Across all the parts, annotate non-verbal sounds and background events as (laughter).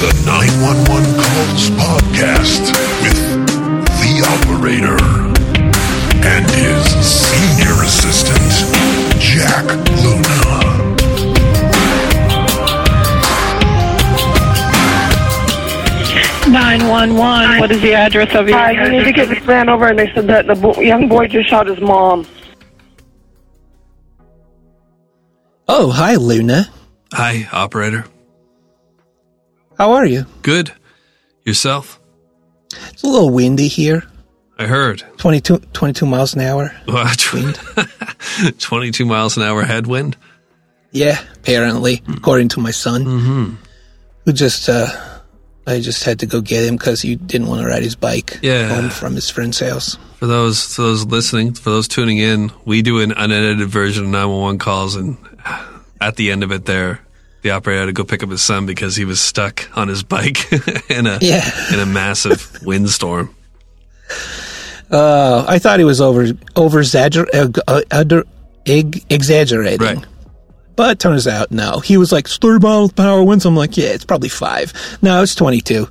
the 911 Calls Podcast with the operator and his senior assistant, Jack Luna. 911. What is the address of your Hi, you need to get this man over, and they said that the bo- young boy just shot his mom. Oh, hi, Luna. Hi, operator. How are you? Good. Yourself? It's a little windy here. I heard. 22, 22 miles an hour. What? (laughs) 22 miles an hour headwind? Yeah, apparently, according to my son, mm-hmm. who just, uh, I just had to go get him because he didn't want to ride his bike Yeah. home from his friend's house. For those for those listening, for those tuning in, we do an unedited version of 911 calls, and at the end of it, there, the operator had to go pick up his son because he was stuck on his bike (laughs) in a Yeah. in a massive windstorm. Uh, I thought he was over over exagger- uh, exaggerating. Right. But turns out, no. He was like, 30 miles per hour winds. I'm like, yeah, it's probably five. No, it's 22.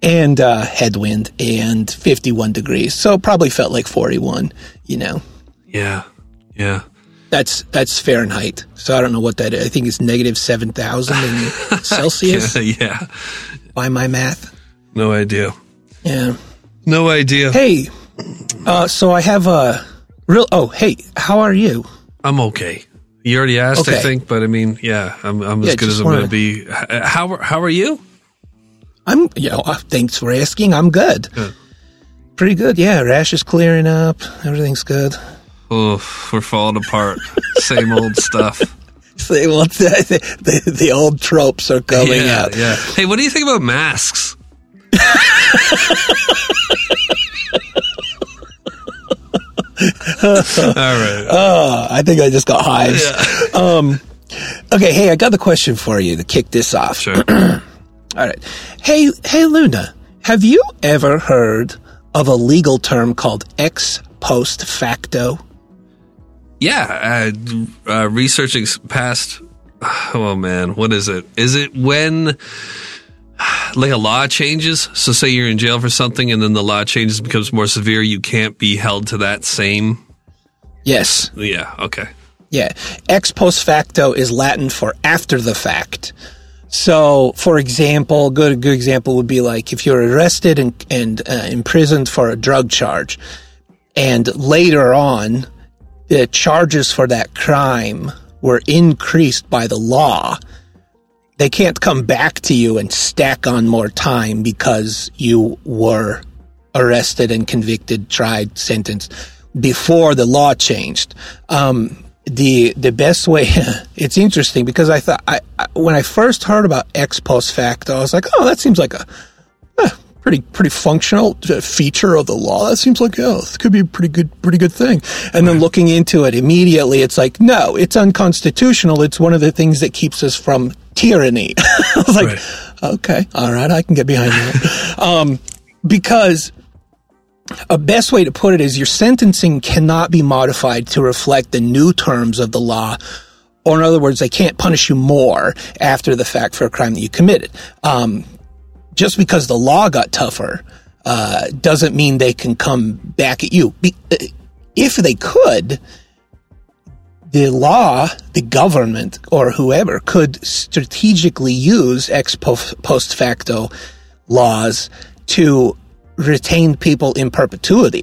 And uh, headwind and 51 degrees. So probably felt like 41, you know. Yeah, yeah. That's that's Fahrenheit. So I don't know what that is. I think it's negative 7,000 in (laughs) Celsius Yeah, yeah. by my math. No idea. Yeah. No idea. Hey, uh, so I have a real. Oh, hey, how are you? I'm okay. You already asked, I think, but I mean, yeah, I'm, I'm as good as I'm going to be. How how are you? I'm, you know, uh, thanks for asking. I'm good. Good. Pretty good. Yeah, rash is clearing up. Everything's good. Oh, we're falling apart. Same old stuff. (laughs) Say, well, (laughs) the, the, the old tropes are coming yeah, out. yeah. Hey, what do you think about masks? (laughs) All right. Oh, I think I just got hives. Yeah. Um, okay, hey, I got the question for you to kick this off. Sure. (clears throat) All right. Hey, hey, Luna, have you ever heard of a legal term called ex post facto? Yeah. Uh, uh, researching past. (sighs) Oh man, what is it? Is it when (sighs) like a law changes? So say you're in jail for something, and then the law changes becomes more severe. You can't be held to that same. Yes. Yeah. Okay. Yeah. Ex post facto is Latin for after the fact. So, for example, good good example would be like if you're arrested and and uh, imprisoned for a drug charge, and later on, the charges for that crime were increased by the law. They can't come back to you and stack on more time because you were arrested and convicted, tried, sentenced before the law changed. Um, the the best way (laughs) it's interesting because I thought I, I when I first heard about ex post facto, I was like, oh, that seems like a eh, pretty pretty functional uh, feature of the law. That seems like oh, it could be a pretty good pretty good thing. And then looking into it immediately, it's like no, it's unconstitutional. It's one of the things that keeps us from tyranny. (laughs) I was like, Right. okay, all right, I can get behind that. (laughs) um, because a best way to put it is your sentencing cannot be modified to reflect the new terms of the law. Or in other words, they can't punish you more after the fact for a crime that you committed. Um, just because the law got tougher uh, doesn't mean they can come back at you. Be- uh, if they could, the law, the government, or whoever could strategically use ex post facto laws to retain people in perpetuity.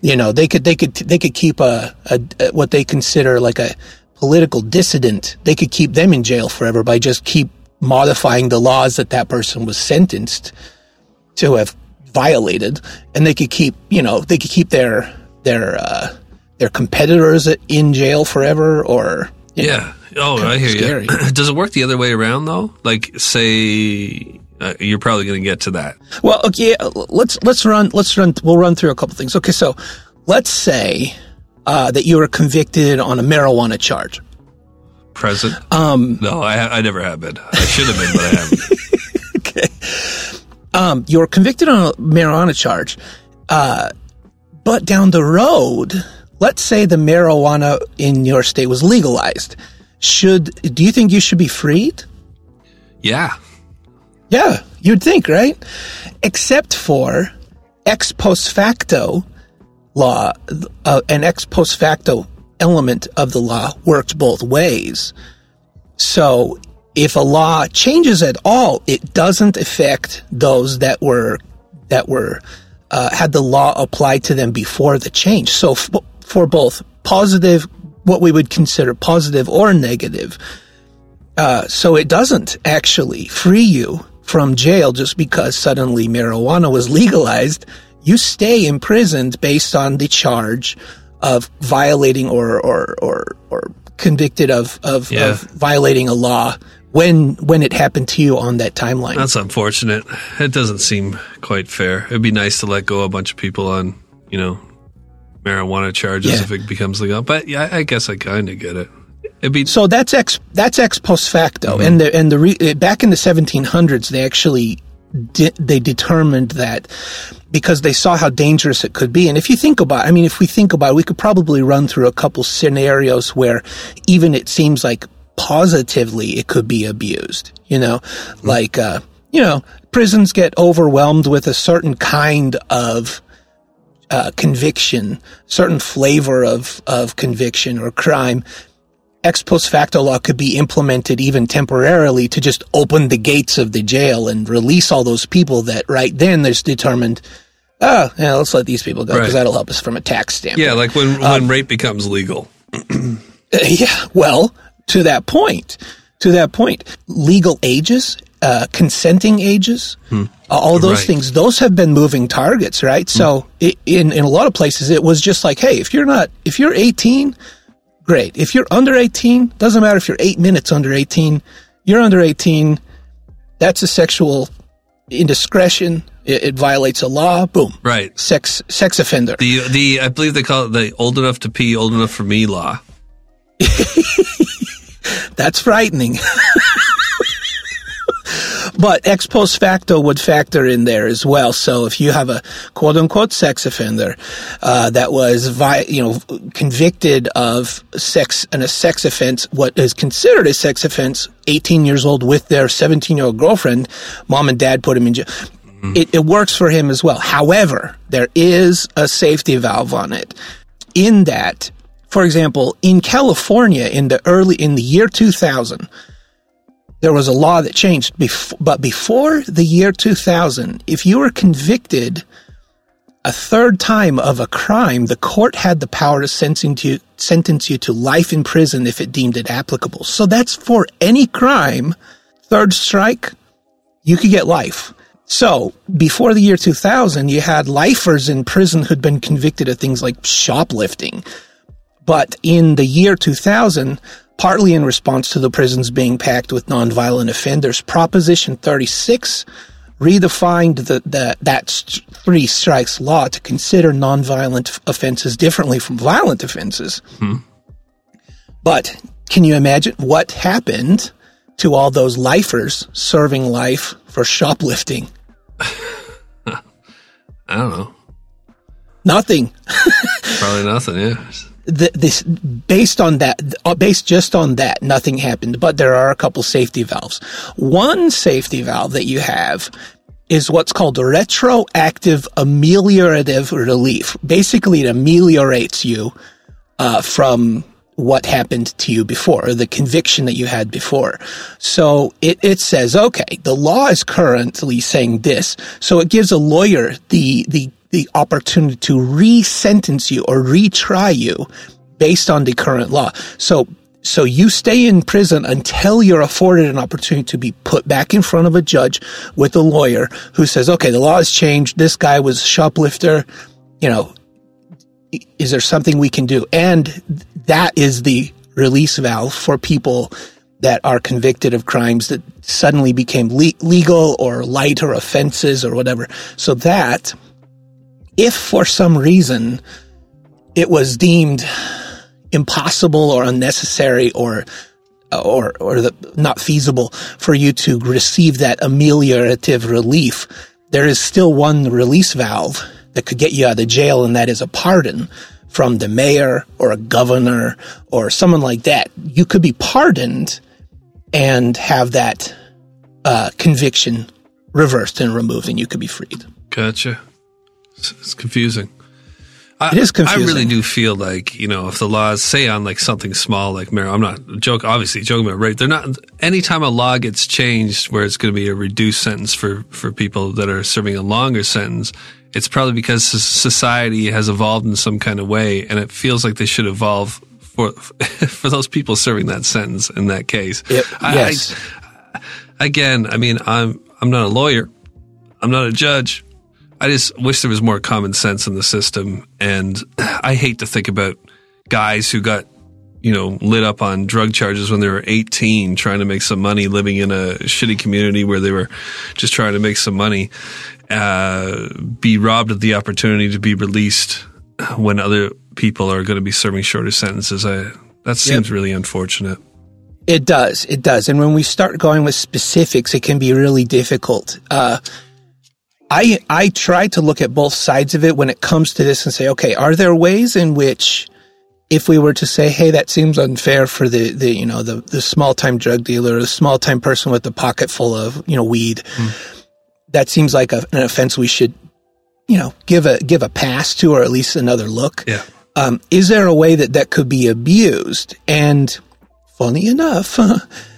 You know, they could they could they could keep a, a, a what they consider like a political dissident. They could keep them in jail forever by just keep modifying the laws that that person was sentenced to have violated, and they could keep you know they could keep their their uh, their competitors in jail forever or you know, Yeah. Oh, I hear scary. you. (clears throat) Does it work the other way around though? Like, say, uh, you're probably going to get to that. Well, okay, let's let's run let's run we'll run through a couple things. Okay, so let's say uh, that you were convicted on a marijuana charge. Present? Um, No, I, I never have been. I should have been, but I haven't. (laughs) okay, um, you're convicted on a marijuana charge, uh, but down the road, let's say the marijuana in your state was legalized. Should do you think you should be freed? Yeah. Yeah, you'd think, right? Except for ex post facto law, uh, an ex post facto element of the law works both ways. So if a law changes at all, it doesn't affect those that were that were uh, had the law applied to them before the change. So f- for both positive, what we would consider positive or negative, uh, so it doesn't actually free you from jail just because suddenly marijuana was legalized. You stay imprisoned based on the charge of violating or or or, or convicted of of, Yeah. of violating a law when when it happened to you on that timeline. That's unfortunate. It doesn't seem quite fair. It'd be nice to let go a bunch of people on, you know, marijuana charges Yeah. if it becomes legal. But yeah, I guess I kind of get it. It'd be So that's ex that's ex post facto, mm-hmm. and the and the re, back in the 1700s they actually di- they determined that because they saw how dangerous it could be. And if you think about, I mean, if we think about, it, we could probably run through a couple scenarios where even it seems like positively it could be abused. You know, like uh, you know, prisons get overwhelmed with a certain kind of uh, conviction, certain flavor of of conviction or crime ex post facto law could be implemented even temporarily to just open the gates of the jail and release all those people that right then there's determined, oh, yeah, let's let these people go because Right. that'll help us from a tax standpoint. yeah, like when when rape becomes legal. (clears throat) Yeah, well, to that point, to that point, legal ages, uh, consenting ages, uh, all those Right. things, those have been moving targets, right? So i in in a lot of places, it was just like, hey, if you're not, if you're 18, great. If you're under 18, doesn't matter if you're eight minutes under 18, you're under 18. That's a sexual indiscretion. It, it violates a law. Boom. Right. Sex sex offender. The the I believe they call it the old enough to pee, old enough for me law. (laughs) That's frightening. (laughs) but ex post facto would factor in there as well. So if you have a quote unquote sex offender uh, that was, vi- you know, convicted of sex and a sex offense, what is considered a sex offense, 18 years old with their 17 year old girlfriend, mom and dad put him in jail. It, it works for him as well. However, there is a safety valve on it. In that, for example, in California in the early in the year 2000, there was a law that changed. Bef- but before the year 2000, if you were convicted a third time of a crime, the court had the power to sentence you, sentence you to life in prison if it deemed it applicable. So that's for any crime. Third strike, you could get life. So before the year 2000, you had lifers in prison who'd been convicted of things like shoplifting. But in the year 2000, partly in response to the prisons being packed with nonviolent offenders, Proposition 36 redefined the, the, that three strikes law to consider nonviolent offenses differently from violent offenses. Hmm. But can you imagine what happened to all those lifers serving life for shoplifting? (laughs) I don't know. Nothing. (laughs) Probably nothing. Yeah. This based on that uh, based just on that nothing happened but there are a couple safety valves. One safety valve that you have is what's called retroactive ameliorative relief. Basically it ameliorates you uh, from what happened to you before or the conviction that you had before. So it, it says okay the law is currently saying this. So it gives a lawyer the the the opportunity to re-sentence you or retry you based on the current law. So, so you stay in prison until you're afforded an opportunity to be put back in front of a judge with a lawyer who says, okay, the law has changed. This guy was a shoplifter. You know, is there something we can do? And that is the release valve for people that are convicted of crimes that suddenly became le- legal or lighter offenses or whatever. So that if for some reason it was deemed impossible or unnecessary or or or the, not feasible for you to receive that ameliorative relief, there is still one release valve that could get you out of jail, and that is a pardon from the mayor or a governor or someone like that. You could be pardoned and have that uh, conviction reversed and removed, and you could be freed. Gotcha. It's, it's confusing. I, It is confusing. I really do feel like you know if the laws say on like something small like marijuana, I'm not joke obviously joking about rape. They're not. Anytime a law gets changed where it's going to be a reduced sentence for for people that are serving a longer sentence, it's probably because society has evolved in some kind of way, and it feels like they should evolve for (laughs) for those people serving that sentence in that case. Yep. I- yes. again, I mean, I'm I'm not a lawyer. I'm not a judge. I just wish there was more common sense in the system. And (clears throat) I hate to think about guys who got, you know, lit up on drug charges when they were 18, trying to make some money, living in a shitty community where they were just trying to make some money, uh, be robbed of the opportunity to be released when other people are going to be serving shorter sentences. I, that seems really unfortunate. It does. It does. And when we start going with specifics, it can be really difficult. Uh, I I try to look at both sides of it when it comes to this and say, okay, are there ways in which if we were to say, hey, that seems unfair for the, the you know the the small time drug dealer, the small time person with a pocket full of you know weed, that seems like a, an offense we should you know give a give a pass to or at least another look. Yeah. Um, is there a way that that could be abused? And funny enough, (laughs)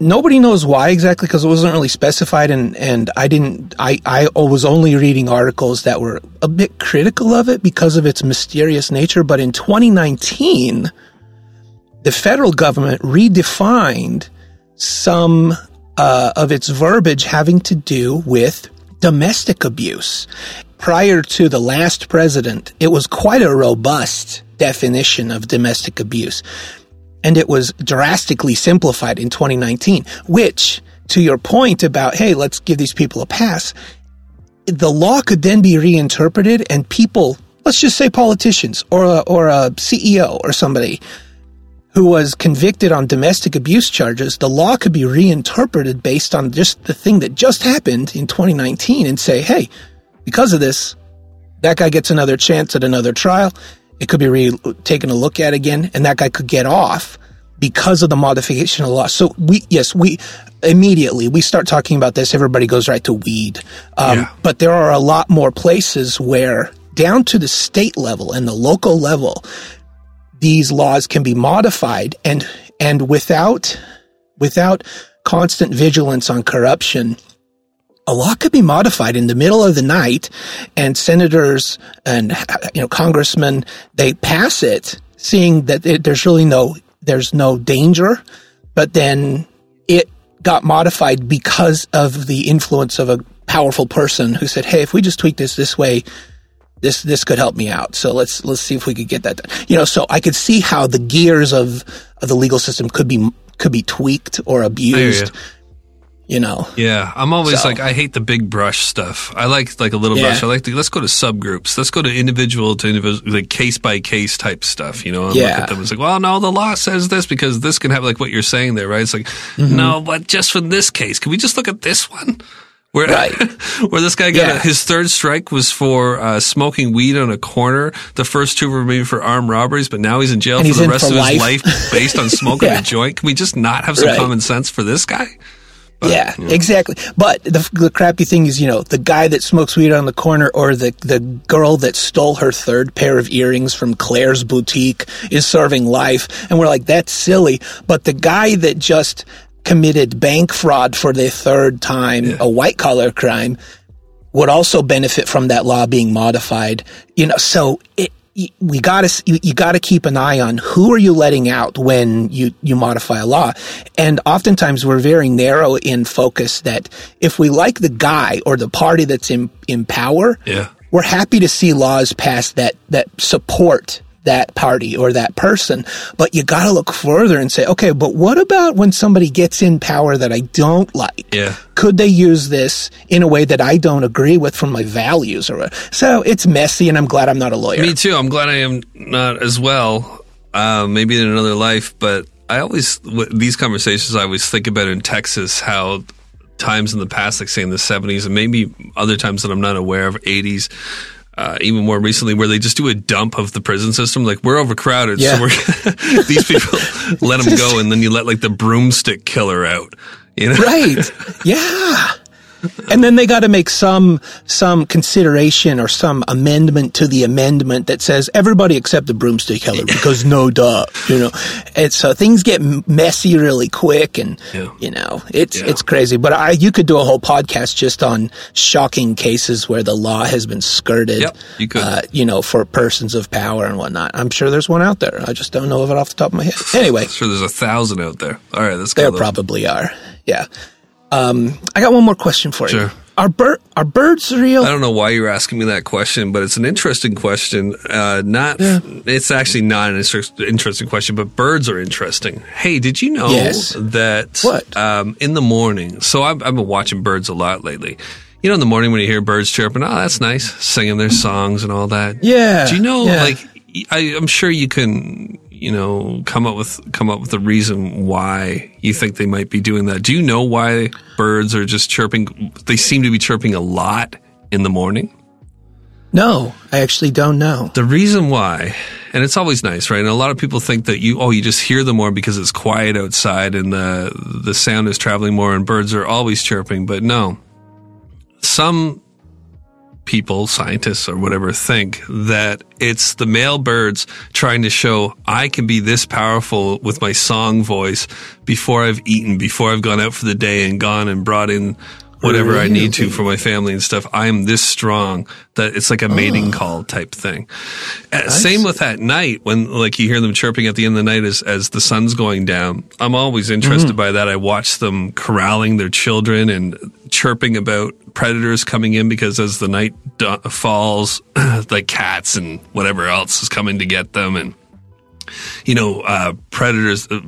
nobody knows why exactly because it wasn't really specified, and and I didn't. I I was only reading articles that were a bit critical of it because of its mysterious nature. But in 2019, the federal government redefined some uh, of its verbiage having to do with domestic abuse. Prior to the last president, it was quite a robust definition of domestic abuse. And it was drastically simplified in 2019, which, to your point about, hey, let's give these people a pass, the law could then be reinterpreted and people, let's just say politicians or a, or a CEO or somebody who was convicted on domestic abuse charges, the law could be reinterpreted based on just the thing that just happened in 2019 and say, hey, because of this, that guy gets another chance at another trial. It could be re- taken a look at again, and that guy could get off because of the modification of the law. So we, yes, we immediately we start talking about this. Everybody goes right to weed, um, Yeah. but there are a lot more places where, down to the state level and the local level, these laws can be modified and and without without constant vigilance on corruption a law could be modified in the middle of the night and senators and you know congressmen they pass it seeing that it, there's really no there's no danger but then it got modified because of the influence of a powerful person who said hey if we just tweak this this way this this could help me out. So let's let's see if we could get that done. You know, so I could see how the gears of, of the legal system could be could be tweaked or abused. You know, Yeah, I'm always So- like I hate the big brush stuff. I like like a little Yeah. brush. I like to let's go to subgroups. Let's go to individual to individual, like case by case type stuff. You know, and look at them. It's like, well, no, the law says this because this can have like what you're saying there, right? It's like, Mm-hmm. no, but just for this case, can we just look at this one? Where, Right. (laughs) where this guy got Yeah. a, his third strike was for uh, smoking weed on a corner. The first two were maybe for armed robberies, but now he's in jail And for the rest for of life. his life based on (laughs) smoking Yeah. a joint. Can we just not have some Right. common sense for this guy? Yeah, exactly. But the, the crappy thing is, you know, the guy that smokes weed on the corner or the, the girl that stole her third pair of earrings from Claire's boutique is serving life. And we're like, that's silly. But the guy that just committed bank fraud for the third time, a white collar crime, would also benefit from that law being modified. You know, so it, we got to you, you got to keep an eye on who are you letting out when you you modify a law, and oftentimes we're very narrow in focus. That if we like the guy or the party that's in in power, Yeah. we're happy to see laws passed that that support that party or that person. But you got to look further and say, okay, but what about when somebody gets in power that I don't like? Yeah. Could they use this in a way that I don't agree with from my values or what? So it's messy and I'm glad I'm not a lawyer. Me too. I'm glad I am not as well. Uh, maybe in another life, but I always these conversations I always think about in Texas how times in the past, like say in the 70s, and maybe other times that I'm not aware of, 80s. Uh, even more recently, where they just do a dump of the prison system, like we're overcrowded, Yeah. so we're (laughs) these people let them (laughs) go, and then you let like the broomstick killer out. You know, right. (laughs) Yeah. And then they got to make some some consideration or some amendment to the amendment that says everybody except the broomstick Hillary because no duh, you know. And so things get messy really quick, and Yeah. you know it's Yeah. it's crazy. But I you could do a whole podcast just on shocking cases where the law has been skirted. Yep, you could. Uh, you know, for persons of power and whatnot. I'm sure there's one out there. I just don't know of it off the top of my head. Anyway, Sure, there's a thousand out there. All right, let's go. there probably are. Yeah. Um, I got one more question for you. Sure. Are bir- are birds real? I don't know why you're asking me that question, but it's an interesting question. Uh, not, it's actually not an inter- interesting question, but birds are interesting. Hey, did you know Yes. that What? Um, in the morning? So I've, I've been watching birds a lot lately. You know, in the morning when you hear birds chirping, oh, that's nice, singing their songs and all that. Yeah, Do you know, yeah. like, I, I'm sure you can, you know, come up with come up with a reason why you think they might be doing that. Do you know why birds are just chirping? They seem to be chirping a lot in the morning. No, I actually don't know. The reason why, and it's always nice, right? And a lot of people think that you, oh, you just hear them more because it's quiet outside and the the sound is traveling more, and birds are always chirping. But no, some people, scientists or whatever, think that it's the male birds trying to show I can be this powerful with my song voice before I've eaten, before I've gone out for the day and gone and brought in whatever I need to for my family and stuff. I am this strong that it's like a mating call type thing. Uh, same with at night when like you hear them chirping at the end of the night as, as the sun's going down. I'm always interested by that. I watch them corralling their children and chirping about predators coming in because as the night falls, (clears throat) like cats and whatever else is coming to get them and you know, uh, predators, uh,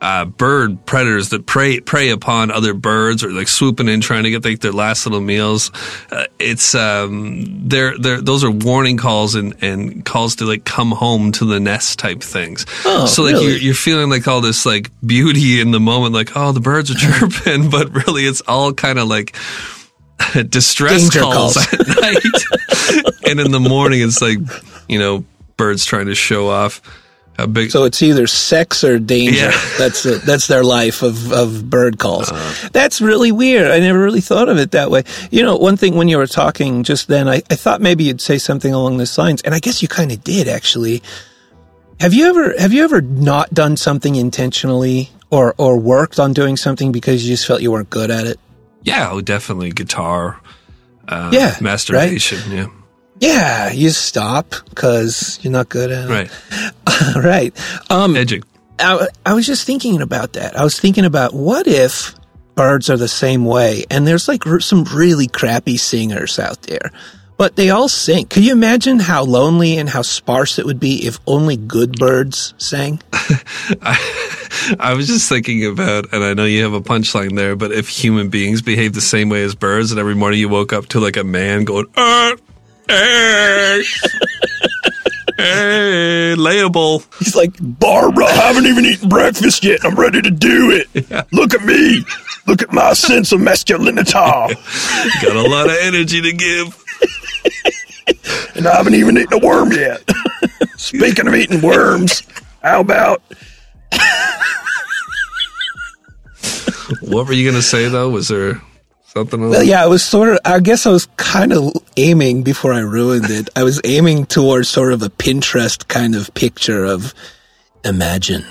uh, bird predators that prey prey upon other birds or like swooping in trying to get like their last little meals. Uh, it's um, they're they're those are warning calls and and calls to like come home to the nest type things. Oh, so like really? you're you're feeling like all this like beauty in the moment, like oh the birds are chirping, (laughs) but really it's all kind of like. (laughs) distress Danger calls, calls. (laughs) at night and in the morning it's like you know birds trying to show off big So it's either sex or danger. Yeah. (laughs) That's it. That's their life of, of bird calls. Uh-huh. That's really weird. I never really thought of it that way. You know, one thing when you were talking just then, I, I thought maybe you'd say something along this lines, and I guess you kind of did actually. Have you ever have you ever not done something intentionally or or worked on doing something because you just felt you weren't good at it? Yeah, oh, definitely guitar. Uh, Yeah, masturbation. Yeah, Yeah, you stop because you're not good at it. right. (laughs) right. Um, Edging. I, I was just thinking about that. I was thinking about what if birds are the same way and there's like r- some really crappy singers out there, but they all sing. Could you imagine how lonely and how sparse it would be if only good birds sang? (laughs) I was just thinking about, and I know you have a punchline there, but if human beings behave the same way as birds, and every morning you woke up to like a man going, uh, hey, hey, layable. He's like, Barbara, I haven't even eaten breakfast yet. I'm ready to do it. Look at me. Look at my sense of masculinity. (laughs) Got a lot of energy to give. (laughs) And I haven't even eaten a worm yet. (laughs) Speaking of eating worms, how about What were you going to say though? Was there something? Well, yeah, I was sort of, I guess I was kind of aiming before I ruined it. I was aiming towards sort of a Pinterest kind of picture of imagine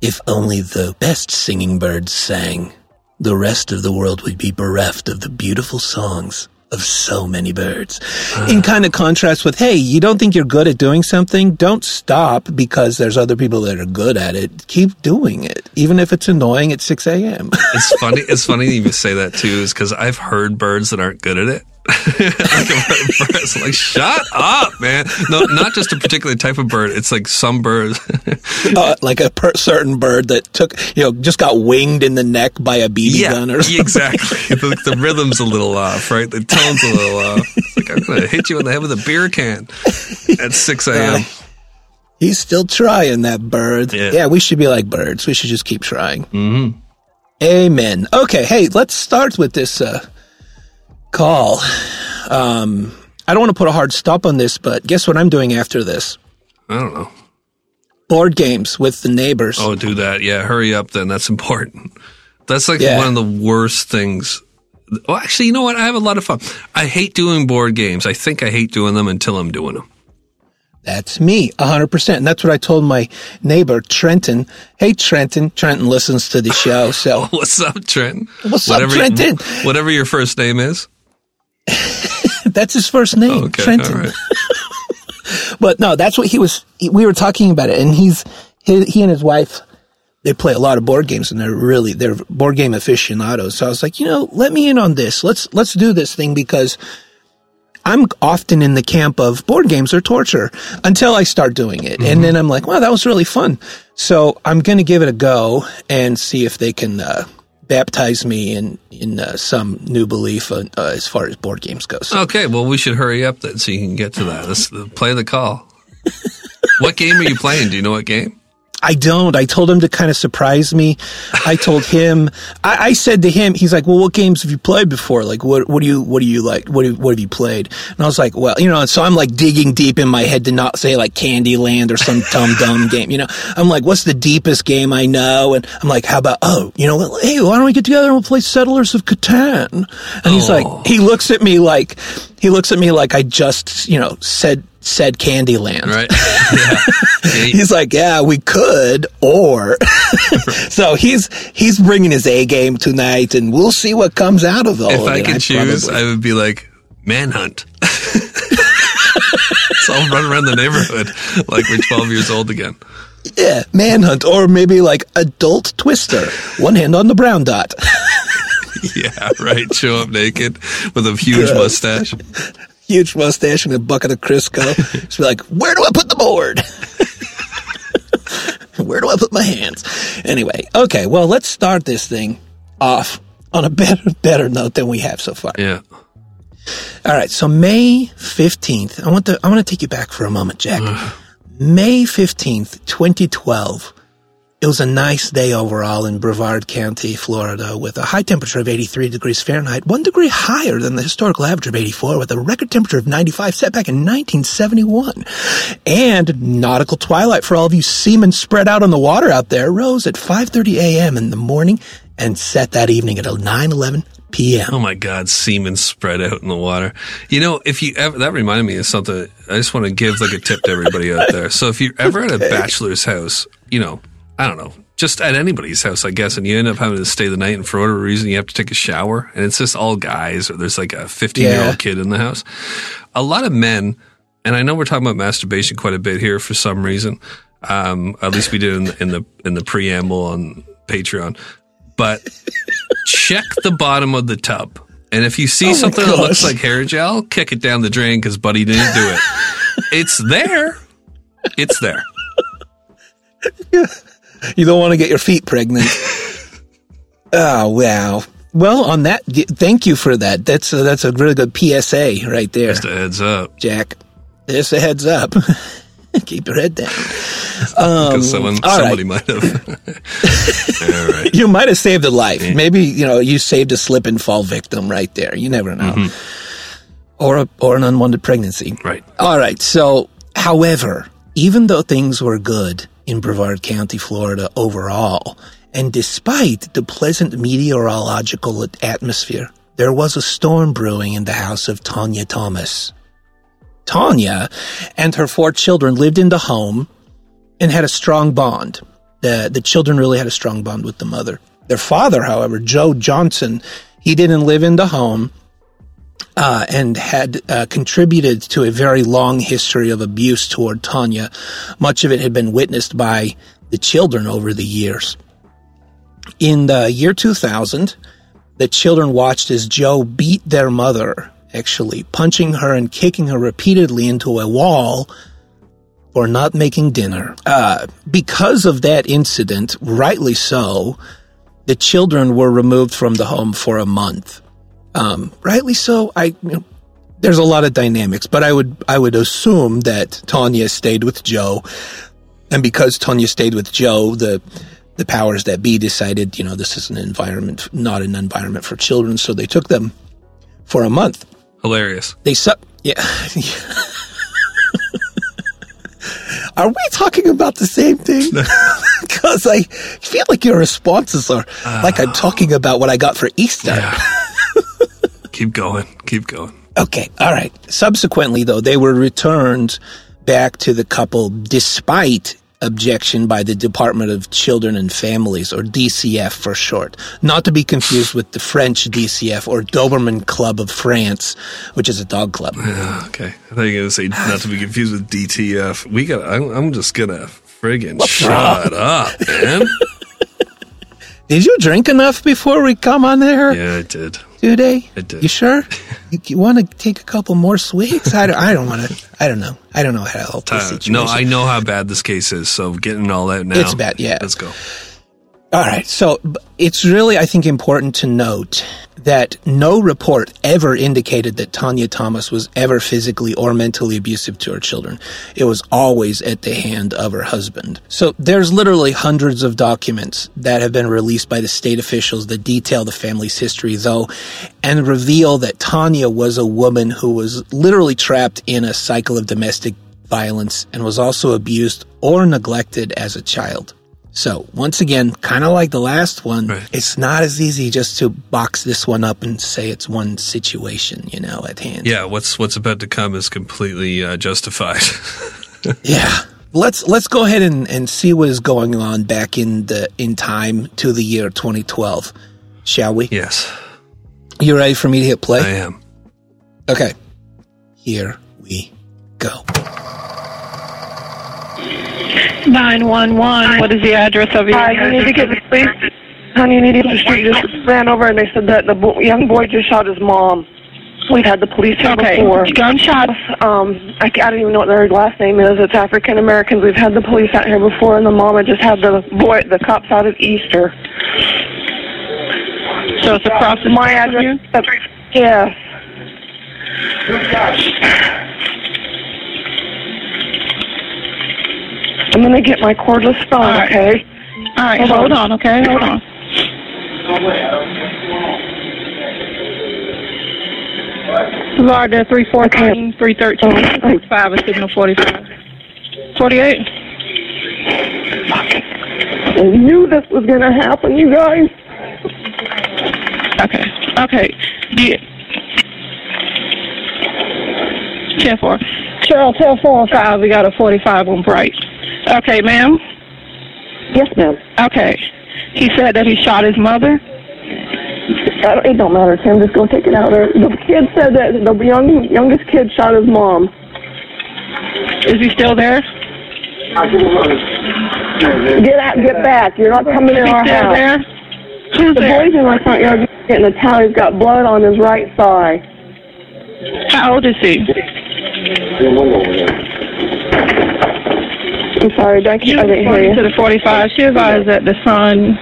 if only the best singing birds sang, the rest of the world would be bereft of the beautiful songs of so many birds. Ah. In kind of contrast with, hey, you don't think you're good at doing something? Don't stop because there's other people that are good at it. Keep doing it, even if it's annoying at 6 a.m. (laughs) It's funny. It's funny that you say that too, is because I've heard birds that aren't good at it. (laughs) like, a bird- it's like, shut up, man. No, not just a particular type of bird. It's like some birds. (laughs) uh, like a per- certain bird that took, you know, just got winged in the neck by a BB yeah, gun or something. exactly. (laughs) The, the rhythm's a little off, right? The tone's a little off. It's like I'm gonna hit you in the head with a beer can at six a.m. He's still trying that bird. Yeah. Yeah. we should be like birds. We should just keep trying. Mm-hmm. Amen. Okay, hey, let's start with this uh, call. Um, I don't want to put a hard stop on this, but guess what I'm doing after this? I don't know. Board games with the neighbors. Oh, do that. Yeah, hurry up. Then that's important. That's like Yeah. one of the worst things Well, actually, you know what? I have a lot of fun. I hate doing board games. I think I hate doing them until I'm doing them. That's me, 100%. And that's what I told my neighbor, Trenton. Hey, Trenton. Trenton listens to the show, so (laughs) What's up, Trent? What's up, Trenton? Whatever your first name is. (laughs) that's his first name, Okay, Trenton. right. (laughs) But no, that's what he was. We were talking about it, and he's he, he and his wife. They play a lot of board games, and they're really they're board game aficionados. So I was like, you know, let me in on this. Let's let's do this thing because I'm often in the camp of board games are torture until I start doing it, and then I'm like, wow, that was really fun. So I'm going to give it a go and see if they can uh, baptize me in in uh, some new belief uh, uh, as far as board games goes. So Okay, well, we should hurry up then so you can get to that. Let's play the call. (laughs) what game are you playing? Do you know what game? I don't. I told him to kind of surprise me. I told him. I, I said to him, he's like, "Well, what games have you played before? Like, what what do you what do you like? What do, what have you played?" And I was like, "Well, you know." And so I'm like digging deep in my head to not say like Candyland or some dumb (laughs) dumb game. You know, I'm like, "What's the deepest game I know?" And I'm like, "How about oh, you know, what? hey, why don't we get together and we'll play Settlers of Catan?" And he's Oh. like, he looks at me like he looks at me like I just you know said said Candyland. Right? (laughs) yeah. Yeah, He's like, yeah, we could, or (laughs) so he's he's bringing his A game tonight, and we'll see what comes out of all if of I could choose, probably- I would be like Manhunt. (laughs) so I'll run around the neighborhood like we're 12 years old again. yeah, manhunt, or maybe like adult twister, one hand on the brown dot. Yeah, right. Show up naked with a huge mustache. Huge mustache and a bucket of Crisco. (laughs) Just be like, where do I put the board? (laughs) where do I put my hands? Anyway, okay, well, let's start this thing off on a better better note than we have so far. Yeah. All right, so May 15th, I want to I want to take you back for a moment, Jack. May 15th, 2012. It was a nice day overall in Brevard County, Florida, with a high temperature of 83 degrees Fahrenheit, one degree higher than the historical average of 84, with a record temperature of 95 set back in 1971. And nautical twilight for all of you seamen spread out on the water out there rose at 5.30 a.m. in the morning and set that evening at 9.11 p.m. Oh my God, semen spread out in the water. You know, if you ever, that reminded me of something. I just want to give like a tip to everybody out there. So if you're ever at a bachelor's house, you know, I don't know, just at anybody's house, I guess, and you end up having to stay the night, and for whatever reason, you have to take a shower, and it's just all guys, or there's like a 15 year old kid in the house. A lot of men, and I know we're talking about masturbation quite a bit here for some reason. Um, at least we did in, in the in the preamble on Patreon, but check the bottom of the tub. And if you see Oh something that looks like hair gel, kick it down the drain because Buddy didn't do it. (laughs) it's there. It's there. You don't want to get your feet pregnant. (laughs) oh wow. Well, on that, thank you for that. That's a, that's a really good PSA right there, Just a heads up. Jack. Just a heads up. (laughs) Keep your head down. (laughs) Because someone, Um, all somebody right. might have. all right. You might have saved a life. Maybe you know you saved a slip and fall victim right there. You never know, Mm-hmm. or a, or an unwanted pregnancy. Right. All right. So, however, even though things were good in Brevard County, Florida overall, and despite the pleasant meteorological atmosphere, there was a storm brewing in the house of Tanya Thomas. Tanya and her four children lived in the home and had a strong bond. The, the children really had a strong bond with the mother. Their father, however, Joe Johnson, he didn't live in the home uh, and had uh, contributed to a very long history of abuse toward Tanya. Much of it had been witnessed by the children over the years. In the year 2000, the children watched as Joe beat their mother, actually punching her and kicking her repeatedly into a wall for not making dinner. Uh, because of that incident, rightly so, the children were removed from the home for a month. Um, rightly so. I, you know, there's a lot of dynamics, but I would, I would assume that Tanya stayed with Joe, and because Tanya stayed with Joe, the the powers that be decided, you know, this is an environment, not an environment for children, so they took them for a month. Hilarious. They su- yeah. (laughs) Are we talking about the same thing? (laughs) (laughs) Because I feel like your responses are like I'm talking about what I got for Easter. Keep going. Keep going. Okay, all right. Subsequently, though, they were returned back to the couple despite objection by the Department of Children and Families, or DCF for short. Not to be confused with the French DCF, or Doberman Club of France, which is a dog club. Yeah, okay. I thought you were going to say not to be confused with DTF. We got. I'm, I'm just gonna friggin' shut up, man. (laughs) Did you drink enough before we come on there yeah, I did. Today? I did. You sure? (laughs) you, you want to take a couple more sweets? I don't, I don't want to. I don't know. I don't know how to help this situation. no, I know how bad this case is. So getting all that now. It's bad, yeah. Let's go. All right. So it's really, I think, important to note that no report ever indicated that Tanya Thomas was ever physically or mentally abusive to her children. It was always at the hand of her husband. So there's literally hundreds of documents that have been released by the state officials that detail the family's history, though, and reveal that Tanya was a woman who was literally trapped in a cycle of domestic violence and was also abused or neglected as a child. So, once again, kind of like the last one, Right. it's not as easy just to box this one up and say it's one situation, you know, at hand. Yeah, what's what's about to come is completely uh, justified. (laughs) Yeah. Let's let's go ahead and, and see what is going on back in the in time to the year 2012, shall we? yes, You ready for me to hit play? I am. Okay. Here we go. 911. What is the address of your Hi, you need to get the police. Honey, you need to get the street. Just ran over and they said that the bo- young boy just shot his mom. We've had the police here Okay. before. Gunshots. Um, I, I don't even know what their last name is. It's African Americans. We've had the police out here before, and the mom just had the boy, the cops out at Easter. So it's across the My address. you? Uh, I'm gonna get my cordless phone. All right. Okay. All right, Hold hold on. on, okay? Hold on. Florida 314, 313, 65, a signal 45. 48? I knew this was gonna happen, you guys. Okay. Okay. You... 10 4. Cheryl, tell 405 we got a 45 on Bright. Okay, ma'am? Yes, ma'am. Okay. He said that he shot his mother? I don't, it don't matter, Tim. Just go take it out there. The kid said that the young youngest kid shot his mom. Is he still there? Get out, get back. You're not coming in Is our house. there? Who's The there? boy's in my front yard getting a towel. He's got blood on his right thigh. How old is he? I'm sorry, thank you. You I didn't hear reported to the 45. She advised that the son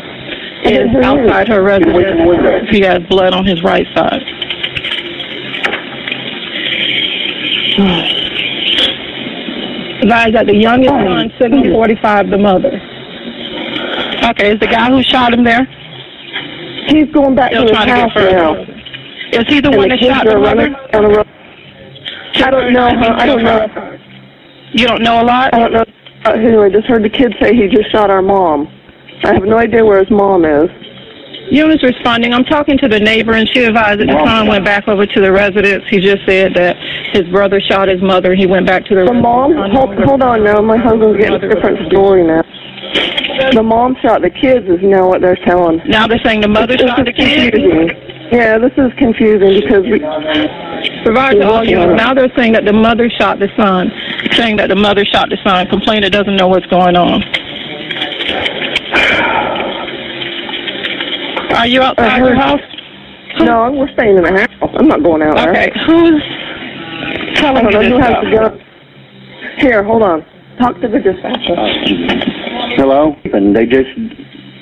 is didn't hear you. outside her residence. He has blood on his right side. (sighs) Advised that the youngest son, signal 45, the mother. Okay, is the guy who shot him there? He's going back Still to his trying to house now. Is he the And one the that kids shot the mother? road. I don't know. I don't know. You don't know a lot? I don't know. Uh, anyway, just heard the kid say he just shot our mom. I have no idea where his mom is. Eunice responding, I'm talking to the neighbor, and she advised that the son went back over to the residence. He just said that his brother shot his mother, and he went back to the The mom, hold, hold on now. My husband's getting a different story now. The mom shot the kids is now what they're telling. Now they're saying the mother This shot the kids? confusing. Yeah, this is confusing because we. Provide to all units. Now they're saying that the mother shot the son, saying that the mother shot the son. Complainant doesn't know what's going on. Are you outside your house? No, we're staying in the house. I'm not going out there. Okay, who's I don't you know who has the stuff? gun. Here, hold on. Talk to the dispatcher. Hello? And they just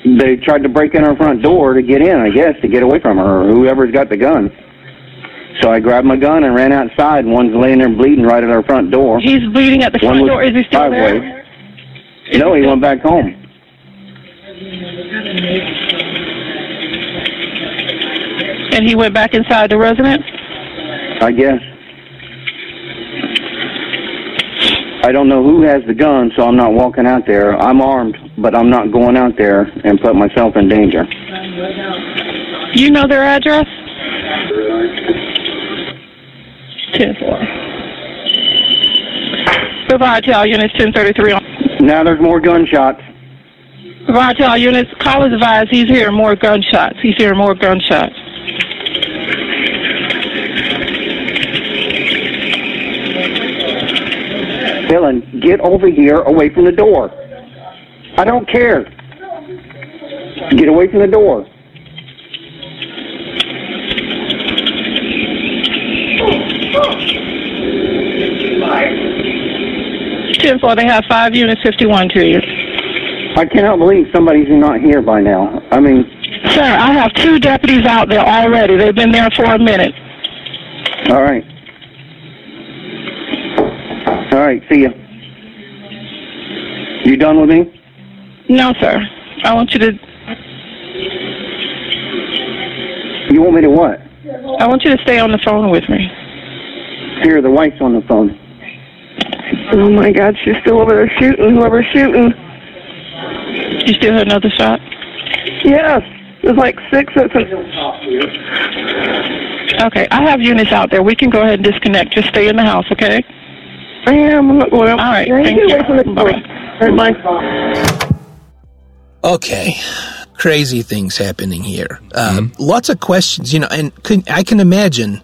they tried to break in our front door to get in, I guess, to get away from her or whoever's got the gun. So I grabbed my gun and ran outside. One's laying there bleeding right at our front door. He's bleeding at the front door. Is he still driveway. there? No, he went back home. And he went back inside the residence? I guess. I don't know who has the gun, so I'm not walking out there. I'm armed, but I'm not going out there and put myself in danger. You know their address? 10 4. Provide to all units 1033. Now there's more gunshots. Provide to all units. Call is advised he's hearing more gunshots. He's hearing more gunshots. Dylan, get over here away from the door. I don't care. Get away from the door. Ten four. They have five units, fifty-one to you. I cannot believe somebody's not here by now. I mean, Sir, I have two deputies out there already. They've been there for a minute. all right. All right, see you. You done with me? No, sir. I want you to. You want me to what? I want you to stay on the phone with me. Here, the wife's on the phone. Oh my God, she's still over there shooting. Whoever's shooting. You still heard another shot? Yes, there's like six. That's Okay, I have units out there. We can go ahead and disconnect. Just stay in the house, okay? I am. I'm not going out. All right, thank you. away from the door. Bye-bye. Bye. Okay. Crazy things happening here. Um, Lots of questions, you know, and can, I can imagine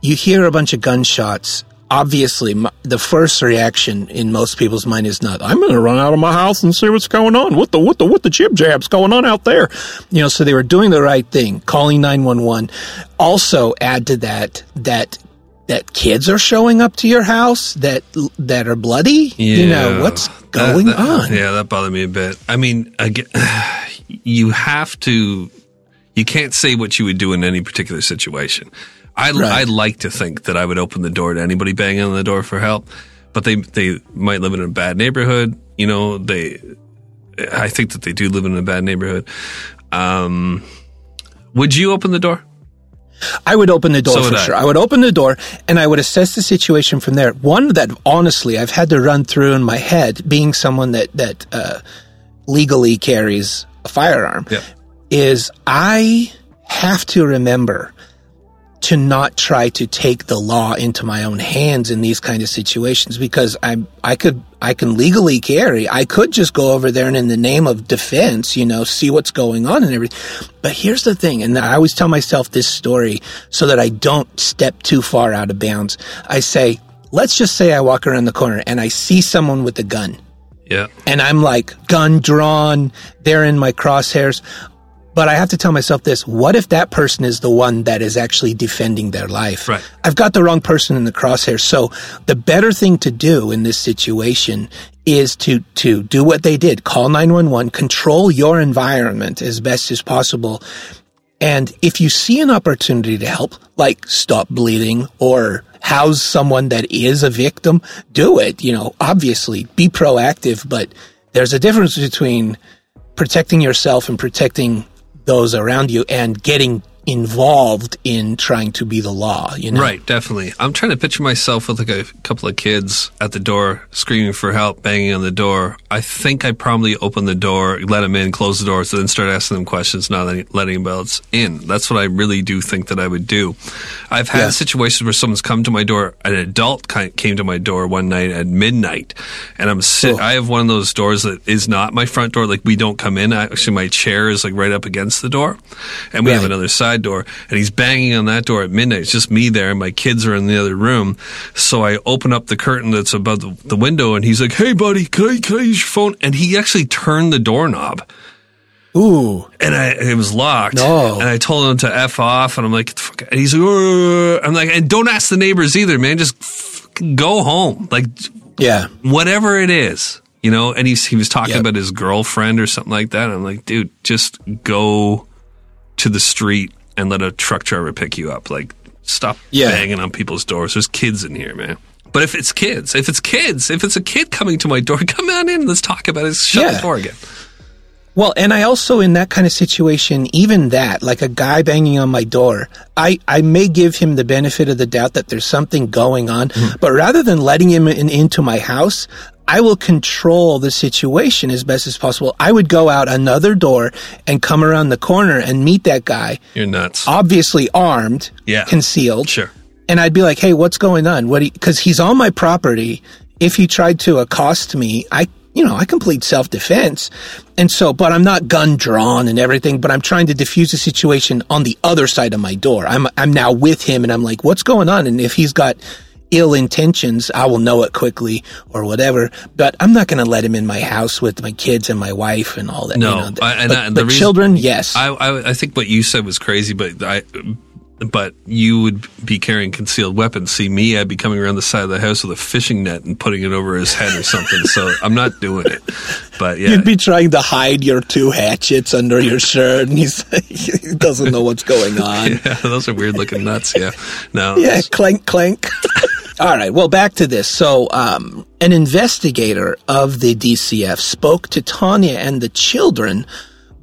you hear a bunch of gunshots. Obviously, m the first reaction in most people's mind is not, I'm going to run out of my house and see what's going on. What the, what the, what the jib jab's going on out there? You know, so they were doing the right thing, calling 911. Also add to that, that, that kids are showing up to your house that, that are bloody. Yeah, You know, what's going that- on? Yeah, that bothered me a bit. I mean, I (sighs) get, you have to, you can't say what you would do in any particular situation. I, Right. I'd like to think that I would open the door to anybody banging on the door for help, but they, they might live in a bad neighborhood. You know, they, I think that they do live in a bad neighborhood. Um, would you open the door? I would open the door So for would I. sure. I would open the door and I would assess the situation from there. One that honestly I've had to run through in my head, being someone that that uh, legally carries a firearm, Yeah. is I have to remember to not try to take the law into my own hands in these kind of situations because I I could I can legally carry. I could just go over there and in the name of defense, you know, see what's going on and everything. But here's the thing, and I always tell myself this story so that I don't step too far out of bounds. I say, let's just say I walk around the corner and I see someone with a gun Yeah. and I'm like gun drawn, they're in my crosshairs. But I have to tell myself this what if that person is the one that is actually defending their life? Right. I've got the wrong person in the crosshairs. So the better thing to do in this situation is to, to do what they did. Call 911, control your environment as best as possible. And if you see an opportunity to help, like stop bleeding or house someone that is a victim, do it. You know, obviously be proactive, but there's a difference between protecting yourself and protecting those around you and getting involved in trying to be the law, you know? Right, definitely. I'm trying to picture myself with like a couple of kids at the door screaming for help, banging on the door. I think I probably open the door, let them in, close the door, so then start asking them questions, not letting, anybody else in. That's what I really do think that I would do. I've had Yeah. situations where someone's come to my door, an adult came to my door one night at midnight, and I'm sit. Oh. I have one of those doors that is not my front door. Like we don't come in. Actually, my chair is like right up against the door, and we have another side door, and he's banging on that door at midnight. It's just me there, and my kids are in the other room. So I open up the curtain that's above the, the window, and he's like, "Hey, buddy, can I, can I use your phone?" And he actually turned the doorknob Ooh. and I, it was locked. No. And I told him to f off, and I'm like, "Fuck," and he's like. I'm like, and don't ask the neighbors either, man. Just go home, like Yeah. whatever it is, you know. And he's he was talking Yep. about his girlfriend or something like that. And I'm like, dude, just go to the street and let a truck driver pick you up. Like, stop Yeah. banging on people's doors. There's kids in here, man. But if it's kids, if it's kids, if it's a kid coming to my door, (laughs) come on in. Let's talk about it. Shut Yeah. the door again. Well, and I also, in that kind of situation, even that, like a guy banging on my door, I, I may give him the benefit of the doubt that there's something going on, mm-hmm. but rather than letting him in, into my house, I will control the situation as best as possible. I would go out another door and come around the corner and meet that guy, You're nuts. obviously armed, Yeah. concealed, Sure. and I'd be like, "Hey, what's going on? What?" Because he's on my property. If he tried to accost me, I, you know, I complete self defense, and so, but I'm not gun drawn and everything. But I'm trying to diffuse the situation on the other side of my door. I'm I'm now with him, and I'm like, "What's going on?" And if he's got ill intentions, I will know it quickly or whatever. But I'm not going to let him in my house with my kids and my wife and all that. No, you know, I- and but, I- the reason- children, yes. I, I I think what you said was crazy, but I but you would be carrying concealed weapons. See me, I'd be coming around the side of the house with a fishing net and putting it over his head or something. so (laughs) I'm not doing it. But yeah, You'd be trying to hide your two hatchets under your shirt, and he's (laughs) he doesn't know what's going on. (laughs) yeah, those are weird looking nuts. Yeah, no, Yeah, clank, clank. All right, well, back to this. So, um, an investigator of the DCF spoke to Tanya and the children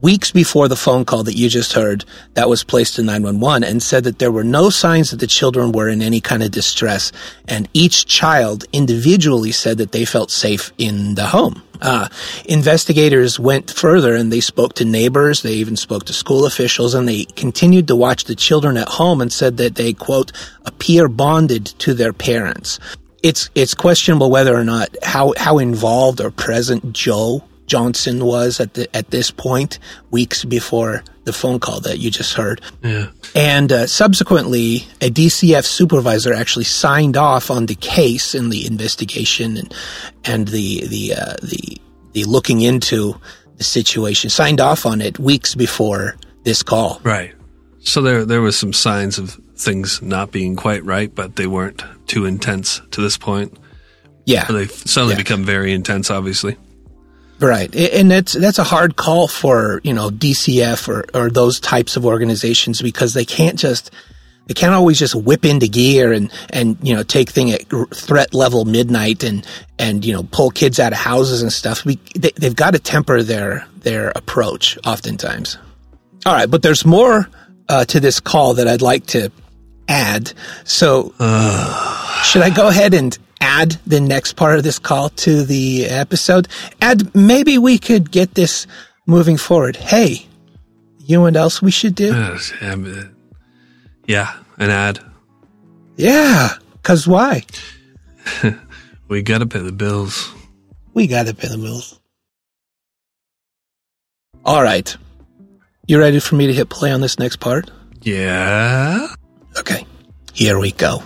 weeks before the phone call that you just heard that was placed to 911 and said that there were no signs that the children were in any kind of distress. And each child individually said that they felt safe in the home. Uh, investigators went further and they spoke to neighbors. They even spoke to school officials and they continued to watch the children at home and said that they, quote, appear bonded to their parents. It's, it's questionable whether or not how, how involved or present Joe Johnson was at the, at this point, weeks before the phone call that you just heard. yeah. And uh, subsequently, a DCF supervisor actually signed off on the case and the investigation and and the the uh, the the looking into the situation. Signed off on it weeks before this call. Right. So there there was some signs of things not being quite right, but they weren't too intense to this point. Yeah, They've suddenly Yeah. become very intense, obviously. Right. And that's that's a hard call for you know DCF or or those types of organizations because they can't just. They can't always just whip into gear and, and you know take thing at threat level midnight and and you know pull kids out of houses and stuff. We, they, they've got to temper their their approach oftentimes. All right, but there's more uh, to this call that I'd like to add. So should I go ahead and add the next part of this call to the episode? And maybe we could get this moving forward. Hey, you know what else we should do? Uh, um, yeah, an ad. Yeah, cause why? (laughs) We got to pay the bills. We gotta pay the bills. All right, you ready for me to hit play on this next part? Yeah. Okay, here we go.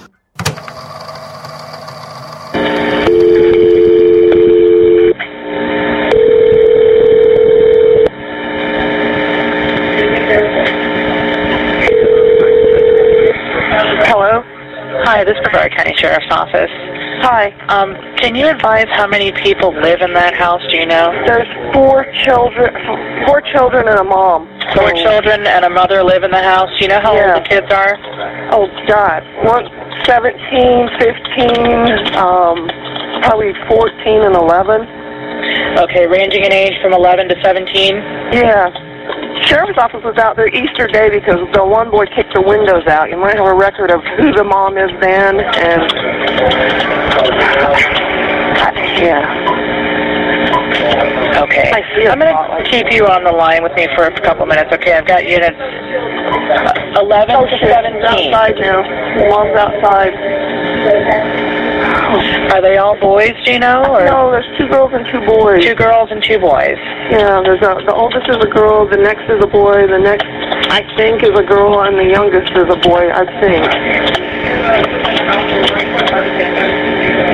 Hello. Hi, this is Brevard County Sheriff's Office. Hi. Um, can you advise how many people live in that house? Do you know? There's four children, four children and a mom. Four children and a mother live in the house. Do you know how Yeah. old the kids are? Oh God, one, 17, 15, um, probably 14 and 11. Okay, ranging in age from 11 to 17. Yeah. Sheriff's office was out there Easter Day because the one boy kicked the windows out. You might have a record of who the mom is then, and yeah. Okay. I see I'm going to keep you on the line with me for a couple minutes. Okay, I've got units uh, 11 Oh to 17. outside now. Mom's outside. (laughs) Are they all boys, do you know? Or No, there's two girls and two boys. Two girls and two boys. Yeah, there's a, the oldest is a girl, the next is a boy, the next I think is a girl, and the youngest is a boy. I think.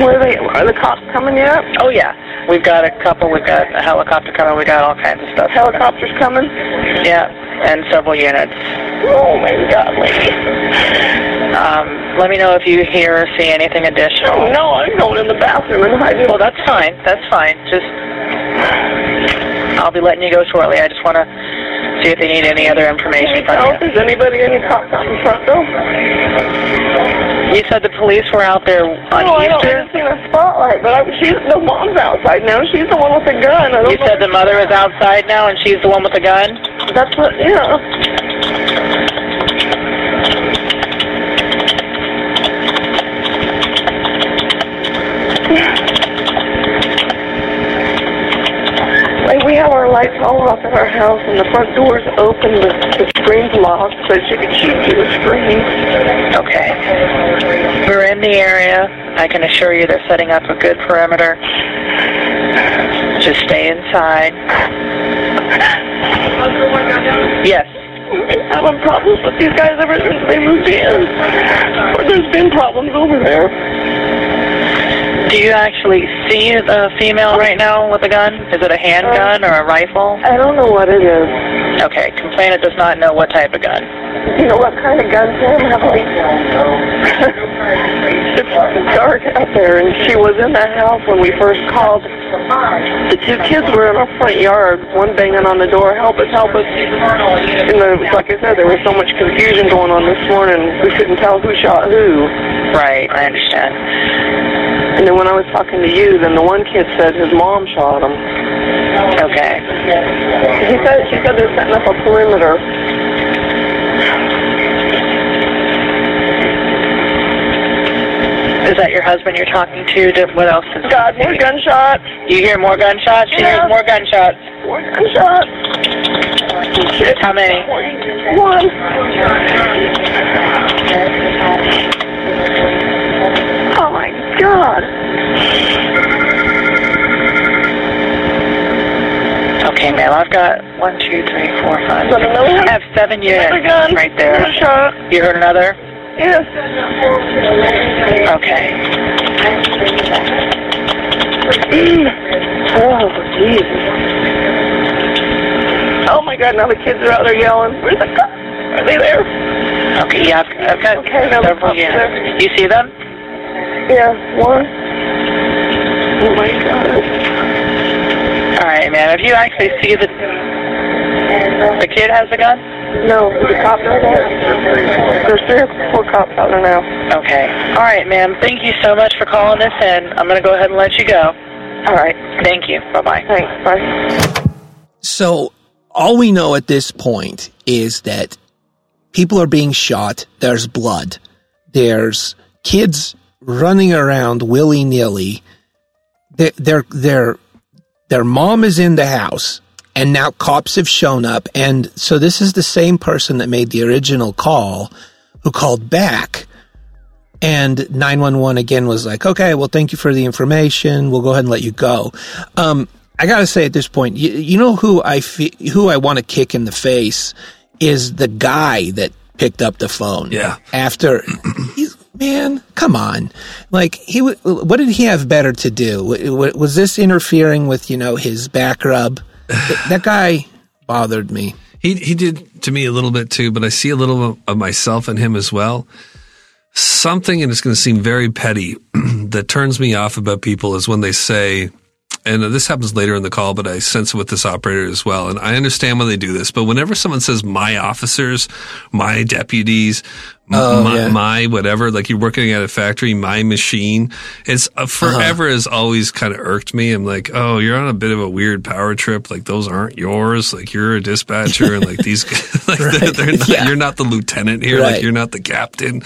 Where are they? Are the cops coming yet? Oh, yeah. We've got a couple. We've got a helicopter coming. we got all kinds of stuff. Helicopters coming? Yeah, and several units. Oh my God, lady! Um, let me know if you hear or see anything additional. no, I'm going in the bathroom and hiding. Well, that's fine. That's fine. Just, I'll be letting you go shortly. I just want to see if they need any other information from if there's anybody, any cops out in front though? you. You said the police were out there on no, I don't. I Easter. seen a spotlight, but I, she's the mom's outside now. She's the one with the gun. I You said the mother is outside now, and she's the one with the gun. That's what. Yeah. Like we have our lights all off in our house, and the front door's open, the, the screen's locked, so she could shoot through the screen. Okay. We're in the area. I can assure you they're setting up a good perimeter. Just stay inside. Yes. We've been having problems with these guys ever since they moved in. Or there's been problems over there. Do you actually see the female right now with a gun? Is it a handgun or a rifle? I don't know what it is. Okay, complainant does not know what type of gun. You know what kind of gun Sam have we? it's dark out there, and she was in the house when we first called. The two kids were in our front yard, one banging on the door, help us, help us. And the, like I said, there was so much confusion going on this morning, we couldn't tell who shot who. Right, I understand. And then when I was talking to you, then the one kid said his mom shot him. Okay. He said she said they're setting up a perimeter. Is that your husband you're talking to? Did- What else is God, more gunshots. You hear more gunshots? She Yeah. hears more gunshots. More gunshots. How many? One. Oh my God. Okay, ma'am. I've got one, two, three, four, five. Is that another one? I have seven units Another right there. You heard another? Yes. Okay. (clears throat) Oh, Jesus. Oh my God, now the kids are out there yelling. Where's the cops? Are they there? Okay, yeah, I've, I've got Okay, now several there. You see them? Yeah, one. Oh my God. All right, ma'am. If you actually see the the kid has a gun. No, the cops are there. There's three or four cops out there now. Okay. All right, ma'am. Thank you so much for calling us in. I'm going to go ahead and let you go. All right. Thank you. Bye bye. Thanks. Bye. So all we know at this point is that people are being shot. There's blood. There's kids running around willy nilly. Their, their, their, their mom is in the house and now cops have shown up. And so this is the same person that made the original call who called back. And 911 again was like, okay, well, thank you for the information. We'll go ahead and let you go. Um, I gotta say at this point, you, you know who I fe- who I want to kick in the face is the guy that picked up the phone. Yeah. After, (clears throat) man, come on, like he, w- what did he have better to do? W- w- Was this interfering with you know his back rub? Th- that guy bothered me. He he did to me a little bit too, but I see a little of myself in him as well. Something, and it's going to seem very petty, (clears throat) that turns me off about people is when they say, and this happens later in the call, but I sense it with this operator as well. And I understand when they do this, but whenever someone says my officers, my deputies, Oh, my, yeah. my whatever, like you're working at a factory, my machine, it's uh, forever has always kind of irked me. I'm like, oh, you're on a bit of a weird power trip. Like those aren't yours. Like you're a dispatcher, and like these, (laughs) (laughs) like they're, they're not, Yeah. you're not the lieutenant here. Right. Like you're not the captain.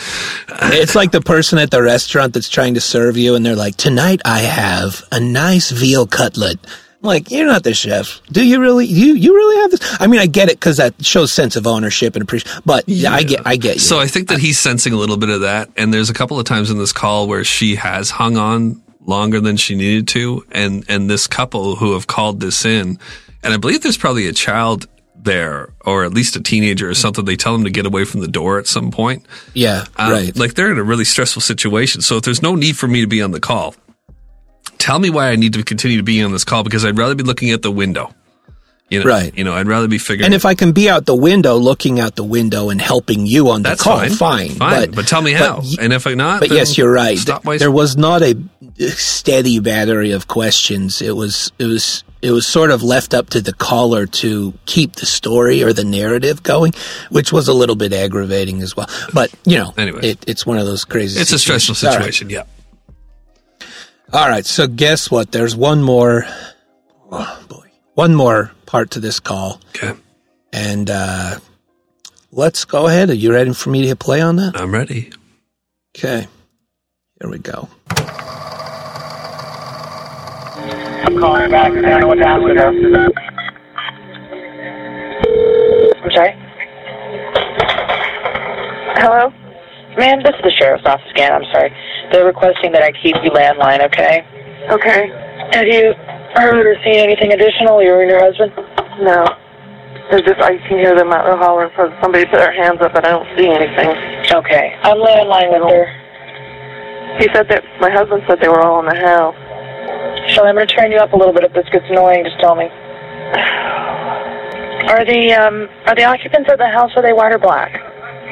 It's like the (laughs) person at the restaurant that's trying to serve you, and they're like, "Tonight I have a nice veal cutlet." I'm like, you're not the chef. Do you really? You you really have this? I mean, I get it because that shows sense of ownership and appreciation. But yeah, I get I get you. So I think that he's sensing a little bit of that. And there's a couple of times in this call where she has hung on longer than she needed to. And, and this couple who have called this in, and I believe there's probably a child there or at least a teenager or something. They tell them to get away from the door at some point. yeah, Um, right. Like they're in a really stressful situation. So if there's no need for me to be on the call, tell me why I need to continue to be on this call because I'd rather be looking at the window. You know, Right. You know, I'd rather be figuring. and if I can be out the window, looking out the window and helping you on the that's call, fine, fine. fine. But, tell me how. y- and if I not, But yes, you're right. Stop my There was not a steady battery of questions. It was it was it was sort of left up to the caller to keep the story or the narrative going, which was a little bit aggravating as well. But you know, Anyway. it, it's one of those crazy. It's a stressful situations. situation. Yeah. All right. All right. So guess what? There's one more. Oh boy, one more part to this call, Okay. and uh, let's go ahead. Are you ready for me to hit play on that? I'm ready. Okay. Here we go. I'm calling back. I don't know what's happening there. I'm sorry. Hello? Ma'am, this is the sheriff's office again. I'm sorry. They're requesting that I keep you landline, okay? Okay. Have you heard or seen anything additional, you and your husband? No. It's just I can hear them out there hollering for somebody put their hands up, but I don't see anything. Okay. I'm landline with her. He said that my husband said they were all in the house. Shall I'm going to turn you up a little bit if this gets annoying. Just tell me. Are the um are the occupants of the house are they white or black?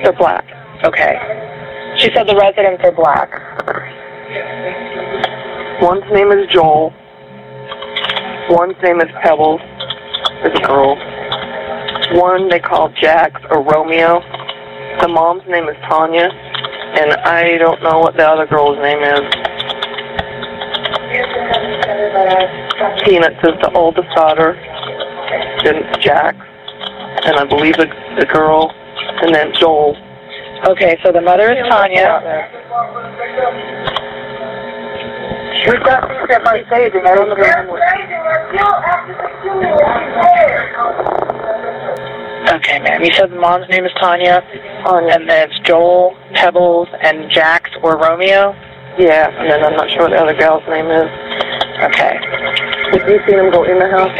They're black. Okay. She said the residents are black. One's name is Joel. One's name is Pebbles. A girl. One they call Jax or Romeo. The mom's name is Tanya, and I don't know what the other girl's name is. Peanuts is the oldest daughter. Then Jax, and I believe the, the girl, and then Joel. Okay, so the mother is Tanya. We've got these at my staging. I don't know. Okay, ma'am. You said the mom's name is Tanya, Tanya. and then it's Joel, Pebbles, and Jax or Romeo. Yeah, and then I'm not sure what the other gal's name is. Okay. Have you seen them go in the house?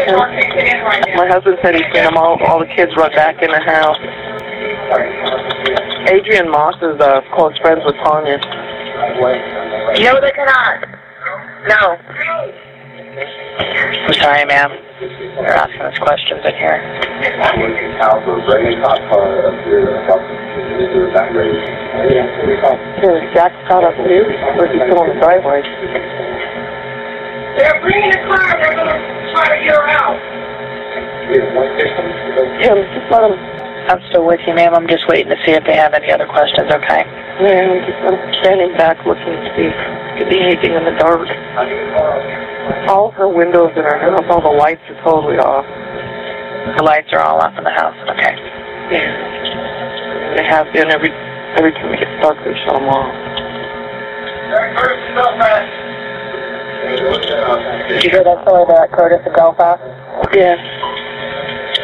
My husband said he's seen them all. All the kids run back in the house. Adrian Moss is uh, close friends with Tanya. No, they cannot. No. I'm sorry, ma'am. You're asking us questions in here. Here, Jack got up too, or is he still on the driveway? They're bringing the car. They're going to try to get her out. Tim, just let him. I'm still with you, ma'am. I'm just waiting to see if they have any other questions, okay? Yeah, I'm just I'm standing back looking to see if could be anything in the dark. All her windows in her house, all the lights are totally off. The lights are all off in the house, okay? Yeah. They have been every every time it gets dark, they shut them off. Did you hear that story about Curtis in Belfast? Yeah.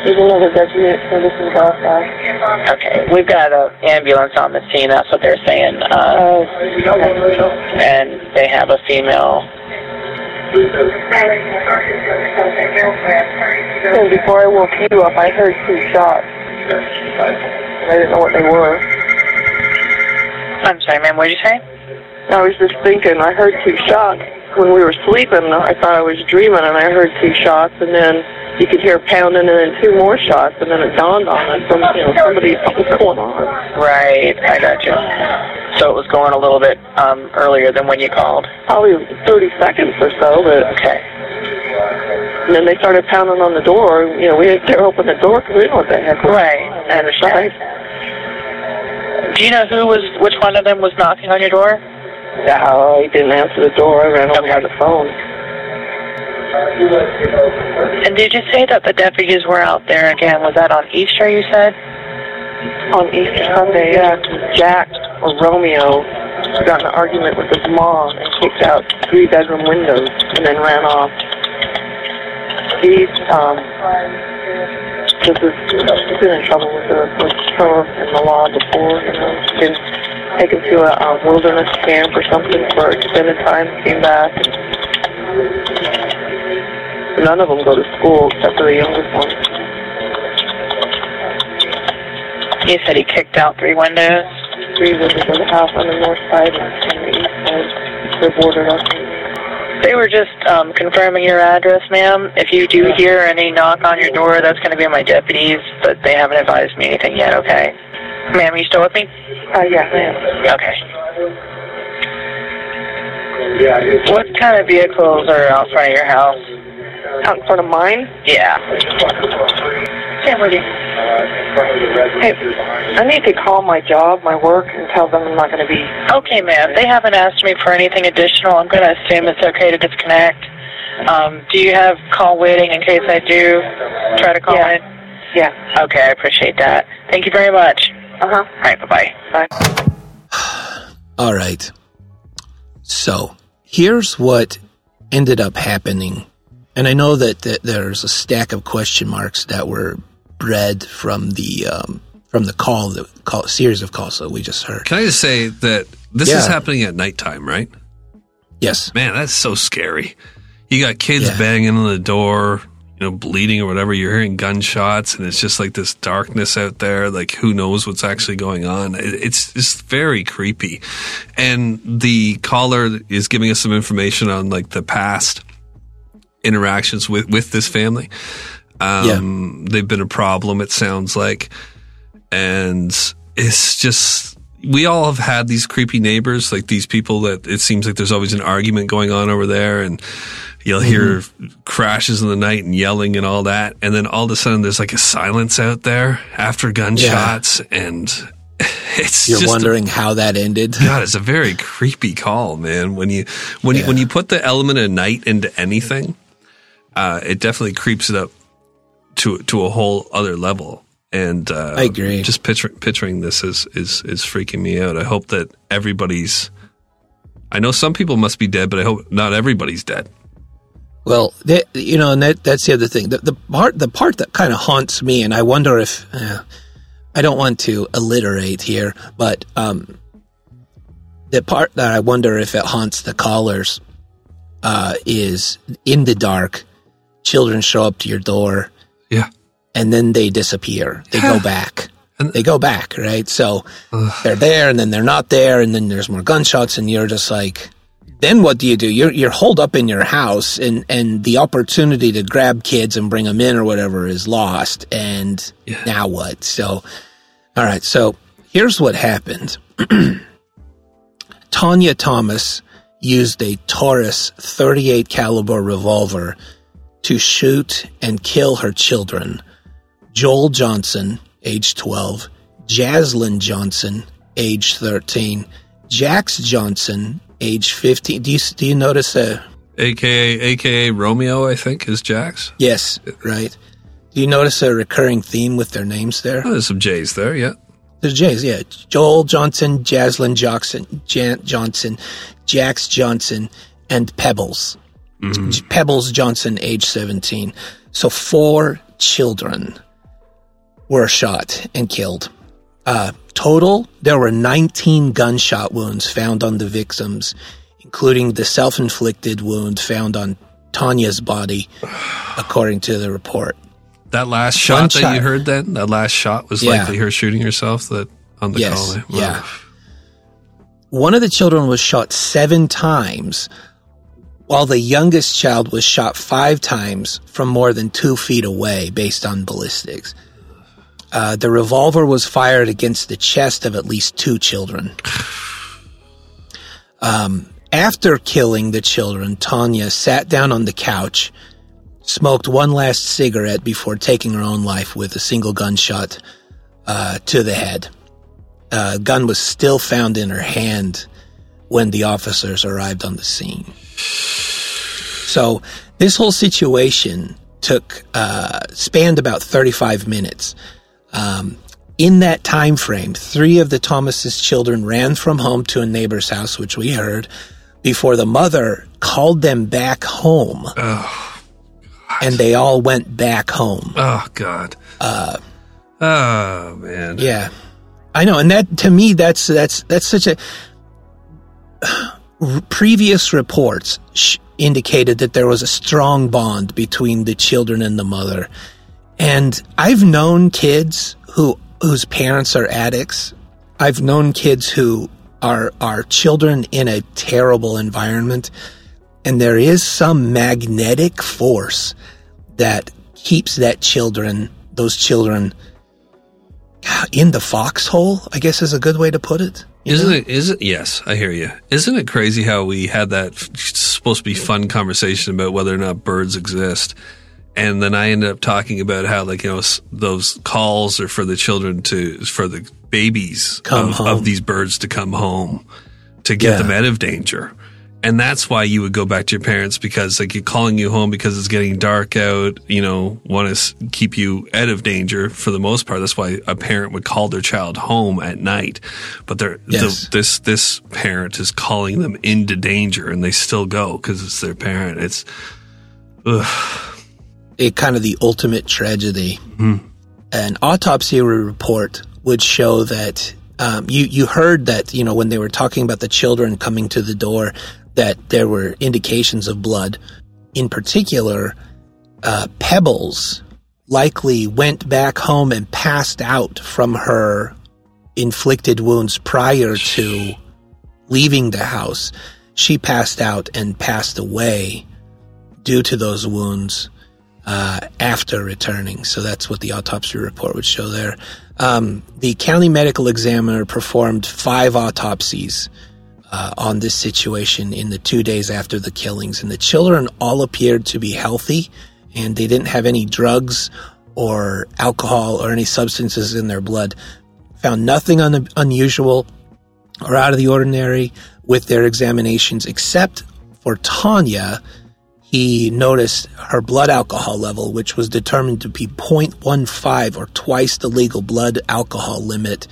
There's another deputy at Curtis in Belfast. Okay, we've got an ambulance on the scene. That's what they're saying. Uh, Oh, and they have a female. and before I woke you up, I heard two shots. I didn't know what they were. I'm sorry, ma'am. What did you say? I was just thinking, I heard two shots when we were sleeping. I thought I was dreaming, and I heard two shots, and then you could hear pounding, and then two more shots, and then it dawned on us, some, you know, somebody, (laughs) something's going on. Right, I got you. So it was going a little bit um, earlier than when you called. Probably 30 seconds or so, but Okay. and then they started pounding on the door. You know, we had to open the door because we didn't know what the heck was Right, I understand. inside. Do you know who was, which one of them was knocking on your door? No, he didn't answer the door. I ran over Okay. by the phone. And did you say that the deputies were out there again? Was that on Easter, you said? On Easter Sunday, yeah, Jack or Romeo got in an argument with his mom and kicked out three bedroom windows and then ran off. He's um this is he's been in trouble with the with her and the law before, you know. Been taken to a um, wilderness camp or something for extended time, came back. None of them go to school except for the youngest one. You said he kicked out three windows. three windows of the house on the north side and the east side. They're boarded up. They were just um, confirming your address, ma'am. If you do hear any knock on your door, that's going to be my deputies, but they haven't advised me anything yet, okay? Ma'am, are you still with me? Uh, yeah, ma'am. Okay. What kind of vehicles are out front of your house? Out in front of mine? Yeah. Sam, you. Hey, I need to call my job, my work, and tell them I'm not going to be. Okay, ma'am. They haven't asked me for anything additional. I'm going to assume it's okay to disconnect. Um, do you have call waiting in case I do try to call Yeah. in? Yeah. Okay, I appreciate that. Thank you very much. Uh huh. All right, bye-bye. Bye. (sighs) All right. So here's what ended up happening. And I know that, that there's a stack of question marks that were bred from the um, from the call, the call series of calls that we just heard. Can I just say that this Yeah. is happening at nighttime, right? Yes. Man, that's so scary. You got kids Yeah. banging on the door, you know, bleeding or whatever. You're hearing gunshots, and it's just like this darkness out there. Like, who knows what's actually going on? It- It's just very creepy. And the caller is giving us some information on like the past interactions with with this family. Um, They've been a problem. It sounds like, and it's just we all have had these creepy neighbors, like these people that it seems like there's always an argument going on over there, and you'll hear crashes in the night and yelling and all that, and then all of a sudden there's like a silence out there after gunshots, and (laughs) it's You're just a- wondering how that ended. God, it's a very creepy call, man. When you when you when you put the element of night into anything, uh, it definitely creeps it up to to a whole other level. And uh, I agree. Just picturing picturing this is is is freaking me out. I hope that everybody's. I know some people must be dead, but I hope not everybody's dead. Well, that, you know, and that, that's the other thing. The, the part, the part that kind of haunts me, and I wonder if uh, I don't want to alliterate here, but um, the part that I wonder if it haunts the callers uh, is in the dark. Children show up to your door, Yeah. and then they disappear. They go back. And- they go back, right? So they're there, and then they're not there, and then there's more gunshots, and you're just like, then what do you do? You're you're holed up in your house, and and the opportunity to grab kids and bring them in or whatever is lost. And Yeah. now what? So, all right. So here's what happened. (clears throat) Tanya Thomas used a Taurus 38 caliber revolver to shoot and kill her children. Joel Johnson, age 12, Jaslyn Johnson, age 13, Jax Johnson, age 15. Do you, do you notice a, AKA AKA Romeo, I think is Jax. yes, right? Do you notice a recurring theme with their names there? Oh, there's some J's there. Yeah. There's J's, yeah. Joel Johnson, Jaslyn Johnson, Jan- Johnson, Jax Johnson, and Pebbles. J- Pebbles Johnson, age 17. So four children were shot and killed. Uh, total, there were 19 gunshot wounds found on the victims, including the self-inflicted wound found on Tanya's body, according to the report. That last shot that you heard then, that last shot was Yeah. likely her shooting herself that on the Yes, call. yeah. One of the children was shot seven times, while the youngest child was shot five times from more than two feet away, based on ballistics. Uh, the revolver was fired against the chest of at least two children. Um, after killing the children, Tanya sat down on the couch, smoked one last cigarette before taking her own life with a single gunshot uh, to the head uh, gun was still found in her hand when the officers arrived on the scene. So this whole situation took uh, spanned about 35 minutes. Um, in that time frame, three of the Thomas's children ran from home to a neighbor's house, which we heard, before the mother called them back home. and they all went back home. Oh God. Uh, oh man. Yeah, I know, and that to me, that's that's that's such a. (sighs) Previous reports sh- indicated that there was a strong bond between the children and the mother, and I've known kids who whose parents are addicts. I've known kids who are are children in a terrible environment, and there is some magnetic force that keeps that children those children in the foxhole, I guess is a good way to put it. Isn't know? it? Is it? Yes, I hear you. Isn't it crazy how we had that supposed to be fun conversation about whether or not birds exist, and then I ended up talking about how like you know those calls are for the children to for the babies Come of, of these birds to come home to get Yeah. them out of danger. And that's why you would go back to your parents because like you're calling you home because it's getting dark out, you know, want to keep you out of danger for the most part. That's why a parent would call their child home at night. But they're, Yes. the, this, this parent is calling them into danger and they still go because it's their parent. It's, ugh. It kind of the ultimate tragedy. an autopsy report would show that um, you you heard that you know when they were talking about the children coming to the door that there were indications of blood. In particular, uh, Pebbles likely went back home and passed out from her inflicted wounds prior to leaving the house. She passed out and passed away due to those wounds uh, after returning. So that's what the autopsy report would show there. Um, the county medical examiner performed five autopsies uh, on this situation in the two days after the killings, and the children all appeared to be healthy, and they didn't have any drugs or alcohol or any substances in their blood. Found nothing un- unusual or out of the ordinary with their examinations, except for Tanya. He noticed her blood alcohol level, which was determined to be 0.15 or twice the legal blood alcohol limit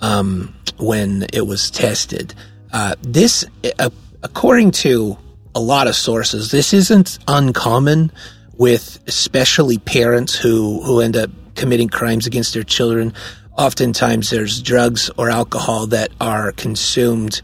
um, when it was tested. Uh, this, uh, according to a lot of sources, this isn't uncommon with especially parents who, who end up committing crimes against their children. Oftentimes there's drugs or alcohol that are consumed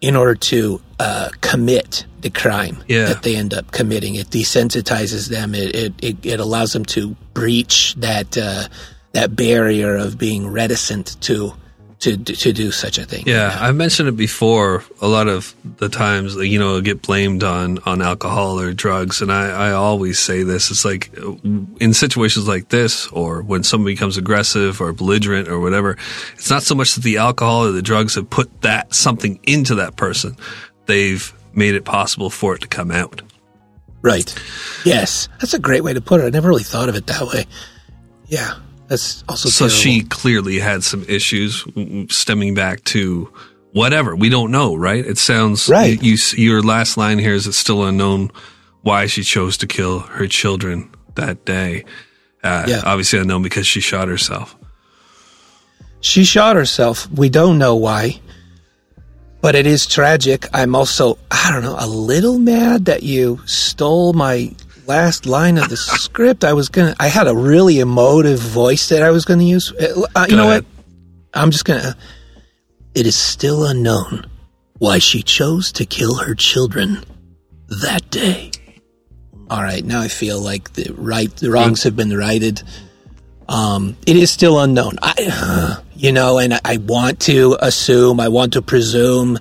in order to uh, commit the crime Yeah. that they end up committing. It desensitizes them. It it, it, it allows them to breach that uh, that barrier of being reticent to to to do such a thing. Yeah, I've mentioned it before. A lot of the times, you know, get blamed on on alcohol or drugs, and I, I always say this: it's like in situations like this, or when somebody becomes aggressive or belligerent or whatever, it's not so much that the alcohol or the drugs have put that something into that person; they've made it possible for it to come out. Right. Yes, that's a great way to put it. I never really thought of it that way. Yeah, that's also So terrible. she clearly had some issues stemming back to whatever. We don't know, right? It sounds Right. You, you your last line here is it's still unknown why she chose to kill her children that day. Uh, Yeah. Obviously unknown because she shot herself. She shot herself. We don't know why. But it is tragic. I'm also, I don't know, a little mad that you stole my last line of the (laughs) script. I was to, I had a really emotive voice that I was to use. Uh, uh, you Go know ahead. what? I'm just to, it is still unknown why she chose to kill her children that day. All right, now I feel like the right, the wrongs have been righted. Um, it is still unknown. I, (sighs) you know, and I, want to assume, I want to presume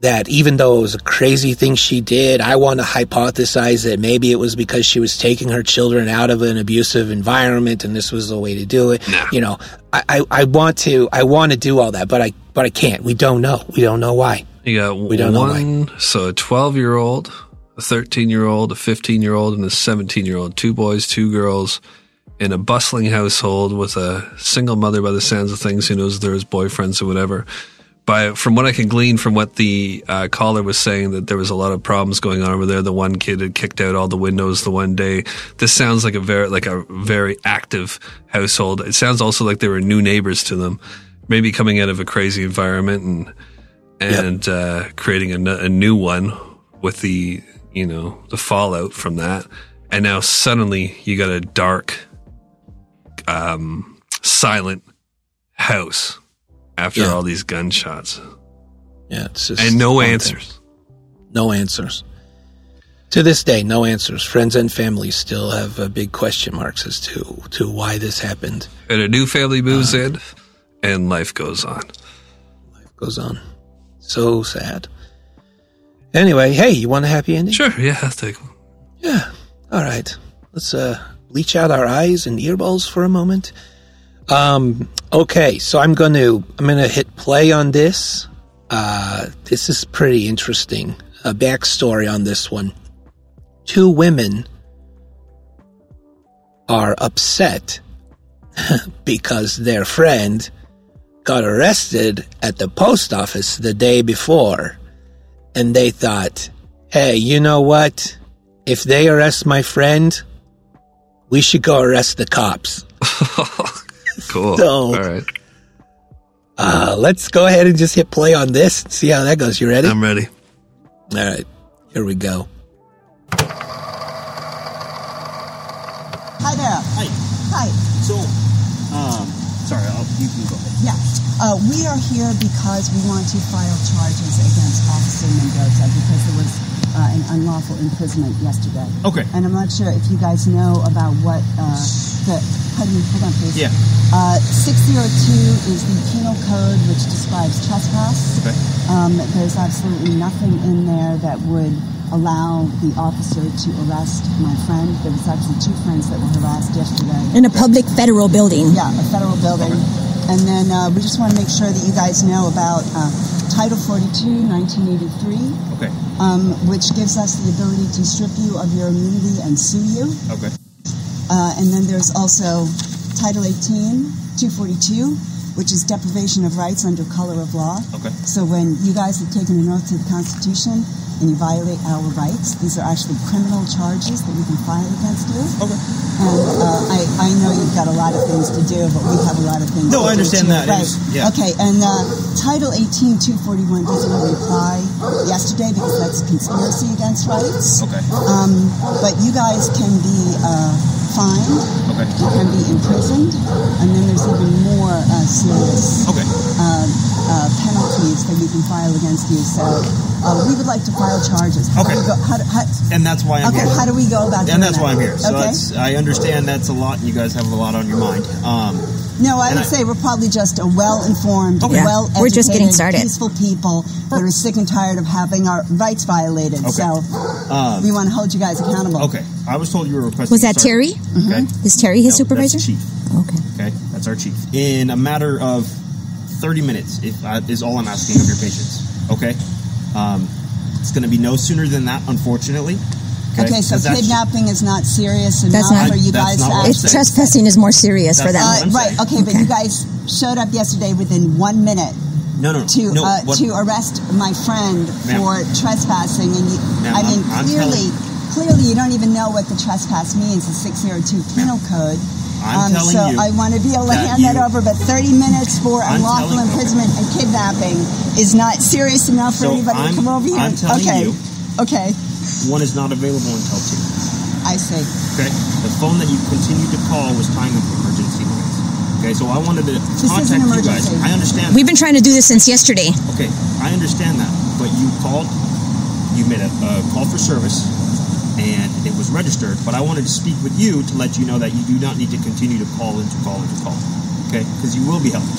that even though it was a crazy thing she did, I want to hypothesize that maybe it was because she was taking her children out of an abusive environment and this was the way to do it. You know, I, I, I want to, I want to do all that, but I, but I can't. We don't know. We don't know why. You got We don't know one, so a 12 year old, a 13 year old, a 15 year old, and a 17 year old. Two boys, two girls in a bustling household with a single mother by the sounds of things who knows there's boyfriends or whatever. By, from what I can glean from what the uh, caller was saying, that there was a lot of problems going on over there. The one kid had kicked out all the windows the one day. This sounds like a very like a very active household. It sounds also like there were new neighbors to them, maybe coming out of a crazy environment and and uh, creating a new one with the you know the fallout from that and now suddenly you got a dark um silent house after Yeah. all these gunshots Yeah. It's just and no answers No answers. To this day, no answers. Friends and family still have uh, big question marks as to, to why this happened. and a new family moves in and life goes on Life Goes on. So sad. Anyway, hey, you want a happy ending? sure yeah i'll take one Yeah. All right. Let's uh, bleach out our eyes and earballs for a moment. Um. Okay. So I'm going to I'm going to hit play on this. Uh, this is pretty interesting. A backstory on this one. Two women are upset (laughs) because their friend got arrested at the post office the day before, and they thought, "Hey, you know what? If they arrest my friend, we should go arrest the cops." (laughs) cool So- all right Uh, let's go ahead and just hit play on this and see how that goes. You ready? i'm ready All right, here we go. Hi there. Hi. Hi. So, um, sorry, I'll, you can go ahead. Yeah. Uh, we are here because we want to file charges against Officer Mendoza because there was uh, an unlawful imprisonment yesterday. Okay. And I'm not sure if you guys know about what uh, the. Hold on, hold on, please. Yeah. Uh, 602 is the penal code which describes trespass. Okay. Um, there's absolutely nothing in there that would allow the officer to arrest my friend. There was actually two friends that were harassed yesterday. In a public federal building. Yeah, a federal building. And then uh, we just want to make sure that you guys know about uh, Title 42, 1983, Okay. Um, which gives us the ability to strip you of your immunity and sue you. Okay. Uh, and then there's also Title 18, 242, which is deprivation of rights under color of law. Okay. So when you guys have taken an oath to the Constitution and you violate our rights, these are actually criminal charges that we can file against you. Okay. And uh, I, I know you've got a lot of things to do, but we have a lot of things No, I understand that. Right. was- yeah. Okay, and uh, Title 18, 241 doesn't really apply yesterday because that's conspiracy against rights. Okay. Um, but you guys can be uh, fined. Okay. You can be imprisoned, and then there's even more uh, serious Okay. Uh, penalties that we can file against you. So uh, we would like to file charges. How Okay. Do go, how, do- how, And that's why I'm okay. here. How do we go about doing and that's that? why I'm here. So okay. that's, I understand that's a lot, and you guys have a lot on your mind. Um, No, I would I- say we're probably just a well-informed, Okay. Yeah, well-educated, we're just getting started. peaceful people that are sick and tired of having our rights violated. Okay. So um, we want to hold you guys accountable. okay. I was told you were requesting. Was that Sorry. Terry? Okay. Is Terry his No, supervisor? That's chief. Okay. Okay, that's our chief. In a matter of 30 minutes, if uh, is all I'm asking of your patience. Okay, um, it's going to be no sooner than that, unfortunately. Okay, so 'Cause that's- kidnapping is not serious enough That's not- for you That's guys not to what I'm It's saying. trespassing is more serious for That's them. not Uh, I'm right. saying. Okay, but you guys showed up yesterday within one minute No, no, to no. uh, what- to arrest my friend Ma'am. for trespassing, and you, Ma'am, I mean, I'm- I'm clearly, clearly, you don't even know what the trespass means. The six zero two penal code. I'm um, telling so you I want to be able to that hand that over, but 30 minutes for I'm unlawful telling- imprisonment and kidnapping is not serious enough for So anybody I'm- to come over here. I'm telling okay. you- Okay, one is not available until two. I see. Okay, the phone that you continued to call was tying up emergency lines. Okay, so I wanted to is contact an you guys. I understand. We've been trying to do this since yesterday. Okay, I understand that, but you called, you made a uh, call for service, and it was registered. But I wanted to speak with you to let you know that you do not need to continue to call and to call and to call. Okay, because you will be helped.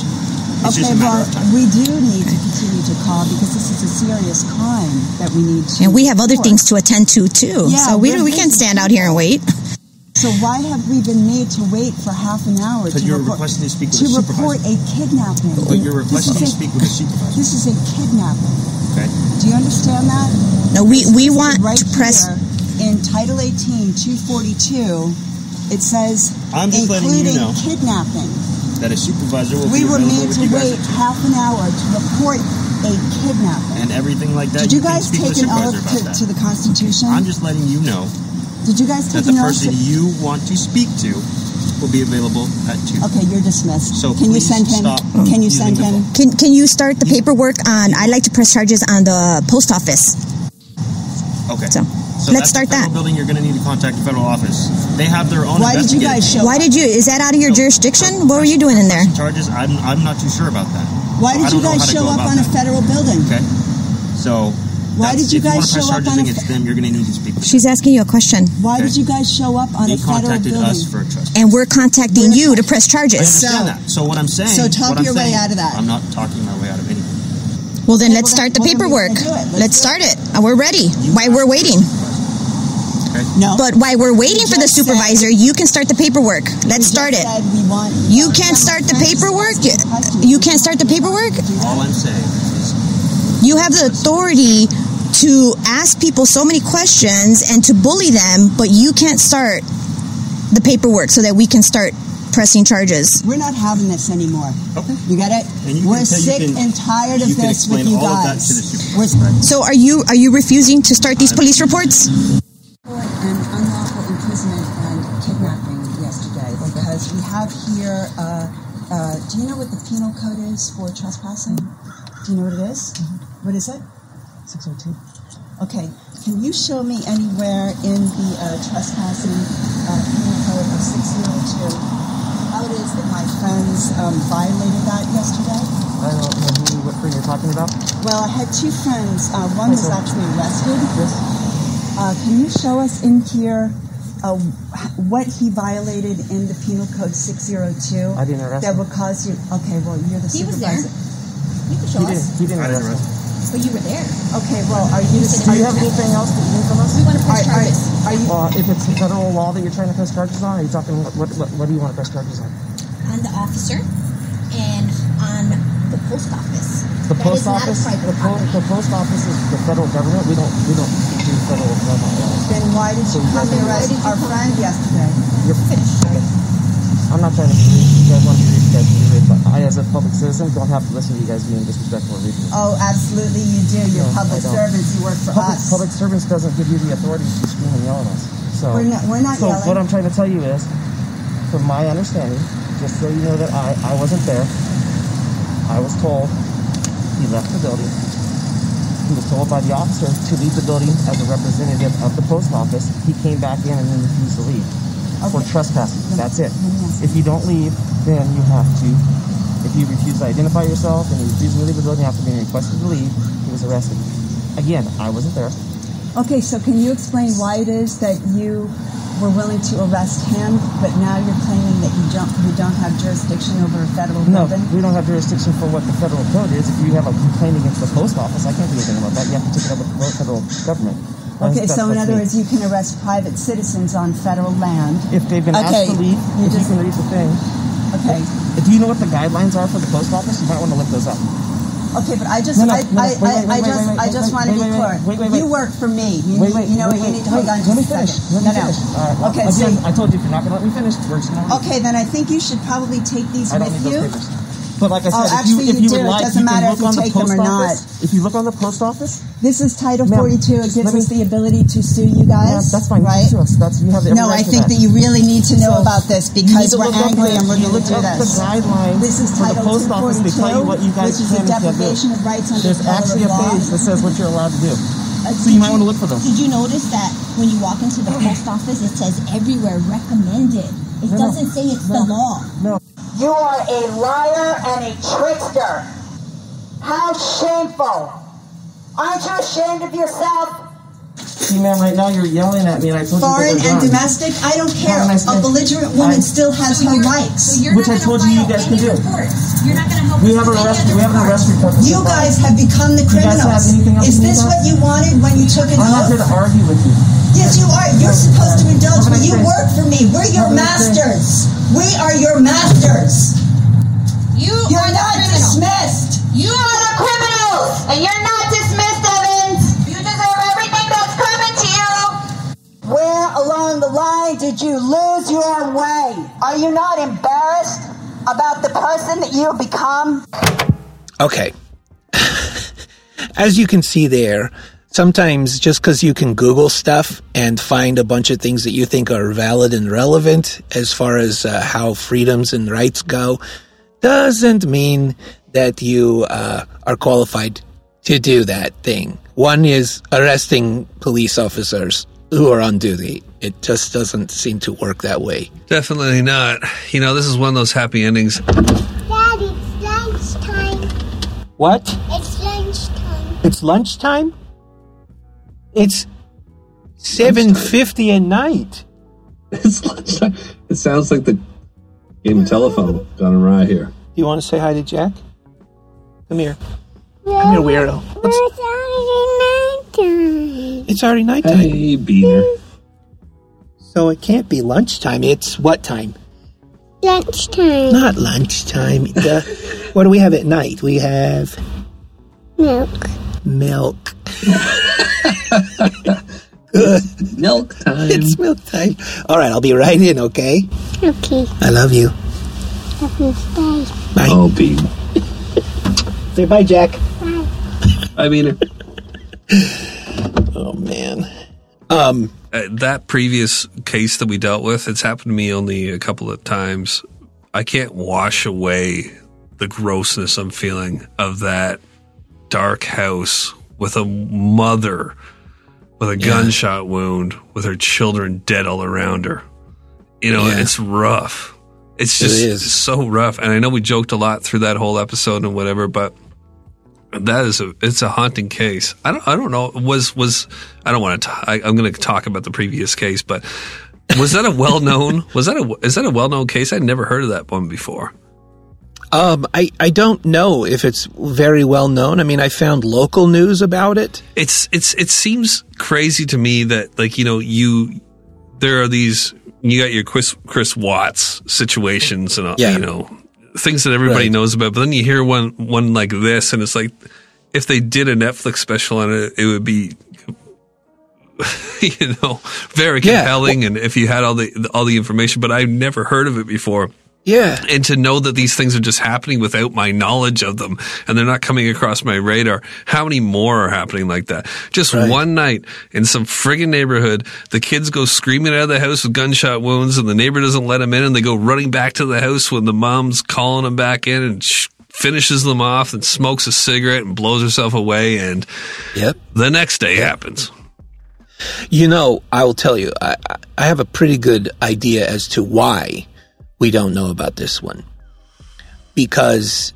It's okay, just a matter well, of time. we do need to continue to call because this is a serious crime that we need to. And we have other things to attend to too. Yeah, so we we're can't stand out here and wait. (laughs) So why have we been made to wait for half an hour Because to you're report, requesting to speak with to a report a kidnapping? But you're This requesting to is a- speak with a supervisor. This is a kidnapping. Okay. Do you understand that? No, we we want right to press. here in Title 18, 242. It says I'm just letting you including know. kidnapping. That a supervisor will We be were made to you guys wait half an hour to report a kidnapping. and everything like that. Did you can guys take with a an oath to, to the Constitution? I'm just letting you know Did you guys that take the an oath? person To, you want to speak to will be available at two. okay, you're dismissed. So can you send him? stop Can you send him? Can can you start the paperwork on? I'd like to press charges on the post office. Okay. So, So let's that's start the federal that. building. You're going to need to contact the federal office. They have their own. Why did you guys investigative show Why up? did you? Is that out of your jurisdiction? What were you doing in there? charges? I'm I'm not too sure about that. Why So did you guys show up about on a federal building? Okay. So. Why did you guys want to press show up charges on a against them? You're going to need to speak. She's asking you a question, Why Okay. did you guys show up on They a federal contacted building? us for a trust. and we're contacting you to press I charges. understand that. So what I'm saying. So talk what I'm your way out of that. I'm not talking my way out of anything. Well, then let's start the then- well, then we're paperwork. gonna do it. Let's Let's start it. Uh, We're ready. Why we're waiting. Okay. no. But while we're waiting for the just said- supervisor, you can start the paperwork. Let's start it. want You our can't start the paperwork. ask us questions. You can't start the paperwork. All I'm saying is You have the authority to ask people so many questions and to bully them, but you can't start the paperwork so that we can start pressing charges. We're not having this anymore. Okay. You get it? And you We're can sick can- and tired of this with you all of that guys. to the supervisor. We're So are you are you refusing to start these police reports? Have here. Uh, uh, do you know what the penal code is for trespassing? Do you know what it is? What is it? 602. Okay. Can you show me anywhere in the uh, trespassing uh, penal code of 602 how it is that my um, violated that yesterday? I don't know who, what friend you're talking about. Well, I had two friends. Uh, one was actually arrested. Yes. Uh, can you show us in here uh, what he violated in the Penal Code 602? I didn't arrest That him. would cause you. Okay, well, you're the He was there. supervisor. You can show He us. didn't, he didn't I didn't arrest arrest him. But you were there. Okay, well, are you? Do you have anything else that you need from us? We want to press Are- are- charges. Are you? Well, if it's federal law that you're trying to press charges on, are you talking, what, what, what, what do you want to press charges on? on the officer and on the post office. The That post is not a office, the, po- the post office is the federal government. We don't, we don't do federal government laws. Then why did you come to arrest our friend yesterday? You're finished. I'm not trying to be rude. You guys want to be guys can rude. But I, as a public citizen, don't have to listen to you guys being disrespectful or rude. Oh, absolutely, you do. You're No, public servants. You work for Public, us. public servants doesn't give you the authority to scream and yell at us. So We're not- we're not so yelling. what I'm trying to tell you is, from my understanding, just so you know that I, I wasn't there. I was told he left the building. He was told by the officer to leave the building as a representative of the post office. He came back in and then refused to leave for trespassing. That's it. If you don't leave, then you have to. If you refuse to identify yourself and you refuse to leave the building after being requested to leave, he was arrested. Again, I wasn't there. Okay, so can you explain why it is that you were willing to arrest him, but now you're claiming that you don't you don't have jurisdiction over a federal No, building? we don't have jurisdiction for what the federal code is. If you have a complaint against the post office, I can't do anything about that. You have to take it up with the federal government. Okay, so in other me. words, you can arrest private citizens on federal land. if they've been okay, asked to leave, you if just you can read the thing. okay, Do you know what the guidelines are for the post office? You might want to look those up. Okay, but I just No, no, I, no, no, I, wait, wait, I, I just wait, I just want to be clear. wait, wait, wait. You work for me. You, Wait, wait, you know what? You need to hold on just a finish. second. Let no, me no. finish. All right, well, okay, again, so I told you if you're not going to let me finish, we're just going to okay, then I think you should probably take these I with you. Those papers. But like I said, Oh, if actually, you, if you you do. would It like, doesn't you can matter look if you on the take them post or office. If you look on the post office, This is Title 42. It gives let us the ability to sue you yeah, guys. that's fine. right? You sue us. That's, you have every No, I think that you really need to know So, about this because we're angry the- and we're going to look do up this. Guidelines This is for the Title post office. They tell you what you 242, guys which is can a and can't do. deprivation of rights under There's actually a page that says what you're allowed to do. Uh, So you might want to look for those. Did you notice that when you walk into the post office, it says everywhere recommended? It No, no. doesn't say it's the law. No. You are a liar and a trickster. How shameful. Aren't you ashamed of yourself? See, ma'am, right now you're yelling at me, and I told Foreign you that and domestic, I don't care. Have a nice A day. belligerent woman I- still has her rights. So Which I told you you guys can do. You're not going to help We have with an arrest. We have an arrest report. You guys have become the You guys have criminals. anything else Is this what you wanted when you took an I'm not here to argue with you. Yes, you are. You're supposed to indulge me. You day. work for me. We're your Have a masters. We are your masters. You You're are not dismissed. You are the criminals, and you're not dismissed, Where along the line did you lose your way? Are you not embarrassed about the person that you have become? Okay. (laughs) As you can see there, sometimes just because you can Google stuff and find a bunch of things that you think are valid and relevant as far as uh, how freedoms and rights go, doesn't mean that you uh, are qualified to do that thing. One is arresting police officers who are on duty. It just doesn't seem to work that way. Definitely not. You know, this is one of those happy endings. Dad, it's lunchtime. What? It's lunchtime. It's lunchtime? It's 7.50 at night. (laughs) It's lunchtime. It sounds like the game of telephone gone awry here. Do you want to say hi to Jack? Come here. Come here, weirdo. Let's- It's already nighttime. it's. Hey, Beaner. So it can't be lunchtime. It's what time? Lunchtime. Not lunchtime. The- (laughs) what do we have at night? We have Milk. milk. Good. (laughs) Milk time. It's milk time. All right, I'll be right in, okay? Okay. I love you. Have a nice day. Bye. Oh, Beaner. Say bye, Jack. Hi, Beaner. (laughs) Oh, man. Um, Uh, that previous case that we dealt with, it's happened to me only a couple of times. I can't wash away the grossness I'm feeling of that dark house with a mother with a Yeah. gunshot wound with her children dead all around her. You know, Yeah. it's rough. It's just It so rough. And I know we joked a lot through that whole episode and whatever, but that is a it's a haunting case. I don't I don't know was was I don't want to I, I'm going to talk about the previous case, but was that a well known (laughs) was that a is that a well known case? I'd never heard of that one before. Um, I, I don't know if it's very well known. I mean, I found local news about it. It's it's it seems crazy to me that like you know you there are these you got your Chris Chris Watts situations and Yeah. you know things that everybody Right. knows about, but then you hear one one like this and it's like if they did a Netflix special on it, it would be (laughs) you know very Yeah. compelling and if you had all the all the information, but I've never heard of it before. Yeah. And to know that these things are just happening without my knowledge of them and they're not coming across my radar. How many more are happening like that? Just one night in some friggin' neighborhood, the kids go screaming out of the house with gunshot wounds and the neighbor doesn't let them in and they go running back to the house when the mom's calling them back in and sh- finishes them off and smokes a cigarette and blows herself away. And Yep. the next day happens. You know, I will tell you, I- I have a pretty good idea as to why we don't know about this one. Because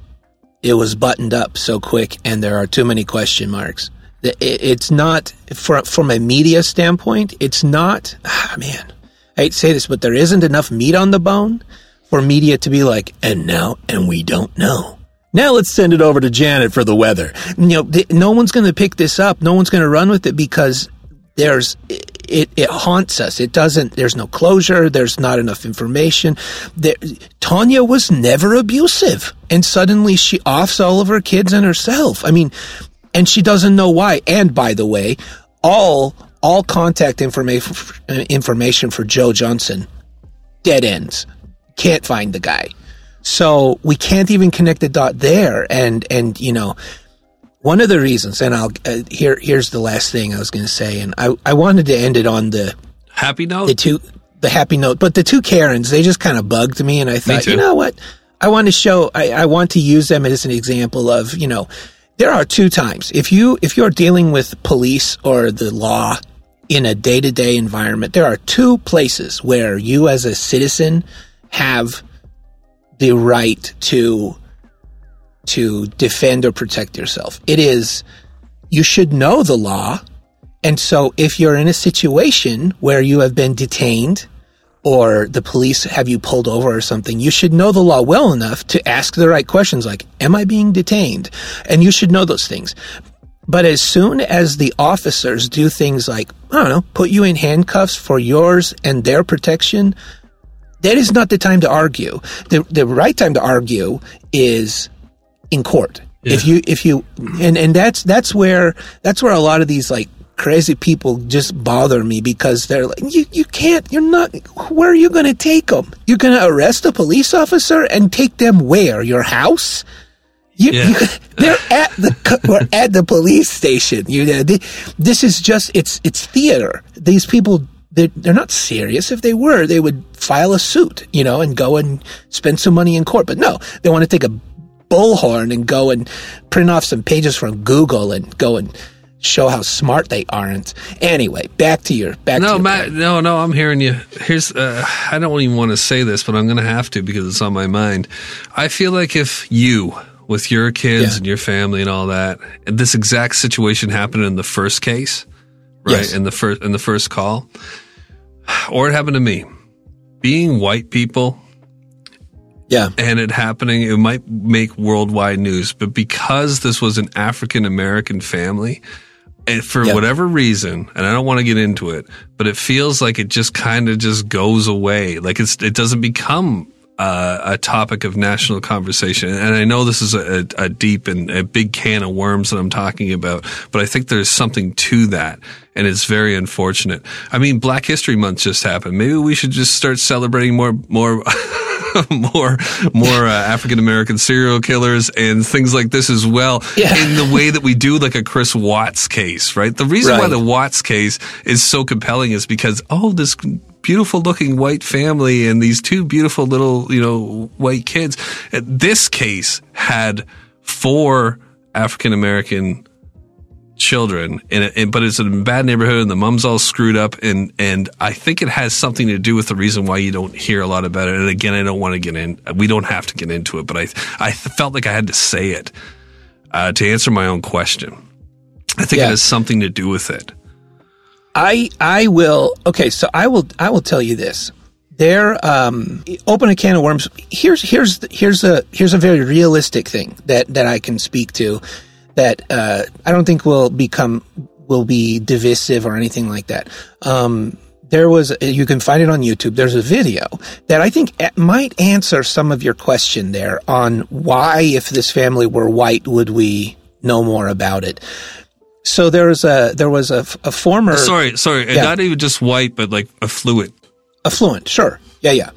it was buttoned up so quick and there are too many question marks. It's not, from, a media standpoint, it's not, ah, man, I hate to say this, but there isn't enough meat on the bone for media to be like, and now, and we don't know. Now let's send it over to Janet for the weather. You know, no one's going to pick this up. No one's going to run with it because there's it, it haunts us. It doesn't. There's no closure. There's not enough information. There, Tanya was never abusive, and suddenly she offs all of her kids and herself. I mean, and she doesn't know why. And by the way, all all contact information information for Joe Johnson dead ends. Can't find the guy. So we can't even connect the dot there. And and you know, one of the reasons, and I'll uh, here here's the last thing I was going to say, and I I wanted to end it on the happy note, the two the happy note, but the two Karens they just kind of bugged me, and I thought, you know what, I want to show, I, I want to use them as an example of you know, there are two times. If you if you're dealing with police or the law in a day to day environment, there are two places where you as a citizen have the right to to defend or protect yourself. It is you should know the law. And so if you're in a situation where you have been detained or the police have you pulled over or something, you should know the law well enough to ask the right questions like, am I being detained? And you should know those things. But as soon as the officers do things like, I don't know, put you in handcuffs for yours and their protection, that is not the time to argue. The the right time to argue is in court. If you if you and and that's that's where that's where a lot of these like crazy people just bother me because they're like you you can't you're not where are you going to take them? You're going to arrest a police officer and take them where? Your house? You, Yeah. you, they're at the (laughs) we're at the police station. You know, they, this is just it's it's theater. These people they're, they're not serious. If they were, they would file a suit, you know, and go and spend some money in court. But no, they want to take a bullhorn and go and print off some pages from Google and go and show how smart they aren't. Anyway, back to your back. to no, Matt. No, no. I'm hearing you. Here's. Uh, I don't even want to say this, but I'm going to have to because it's on my mind. I feel like if you, with your kids and your family and all that, and this exact situation happened in the first case, right? Yes. In the first in the first call, or it happened to me, being white people. Yeah. And it happening, it might make worldwide news, but because this was an African American family, and for whatever reason, and I don't want to get into it, but it feels like it just kind of just goes away. Like it's it doesn't become uh, a topic of national conversation. And I know this is a, a, a deep and a big can of worms that I'm talking about, but I think there's something to that, and it's very unfortunate. I mean, Black History Month just happened. Maybe we should just start celebrating more more. (laughs) (laughs) more more uh, African American serial killers and things like this as well in the way that we do like a Chris Watts case, right? The reason why the Watts case is so compelling is because oh this beautiful looking white family and these two beautiful little, you know, white kids. Uh, This case had four African American children, and, but it's in a bad neighborhood, and the mom's all screwed up, and and I think it has something to do with the reason why you don't hear a lot about it. And again, I don't want to get in. We don't have to get into it, but I I felt like I had to say it uh, to answer my own question. I think Yeah. it has something to do with it. I I will okay, so I will I will tell you this. There um open a can of worms. Here's here's here's a here's a very realistic thing that that I can speak to that uh I don't think will become will be divisive or anything like that. Um there was you can find it on YouTube. There's a video that I think might answer some of your question there on why if this family were white would we know more about it. So there was a there was a, a former sorry, sorry, Yeah. not even just white, but like affluent. affluent. Sure, yeah, yeah.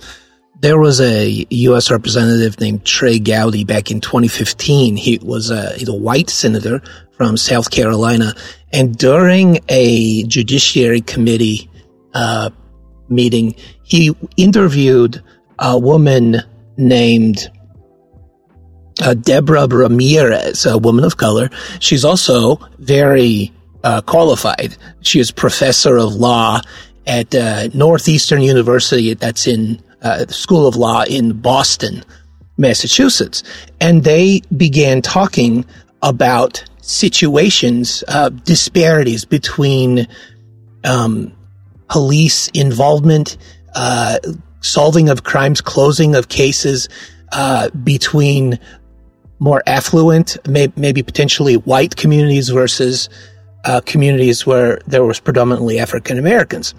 There was a U.S. representative named Trey Gowdy back in 2015. He was a a white senator from South Carolina, and during a Judiciary Committee uh, meeting, he interviewed a woman named uh, Deborah Ramirez, a woman of color. She's also very uh, qualified. She is professor of law at uh, Northeastern University. That's in uh, School of Law in Boston, Massachusetts. And they began talking about situations, uh, disparities between um, police involvement, uh, solving of crimes, closing of cases uh, between more affluent, may, maybe potentially white communities versus uh, communities where there was predominantly African Americans.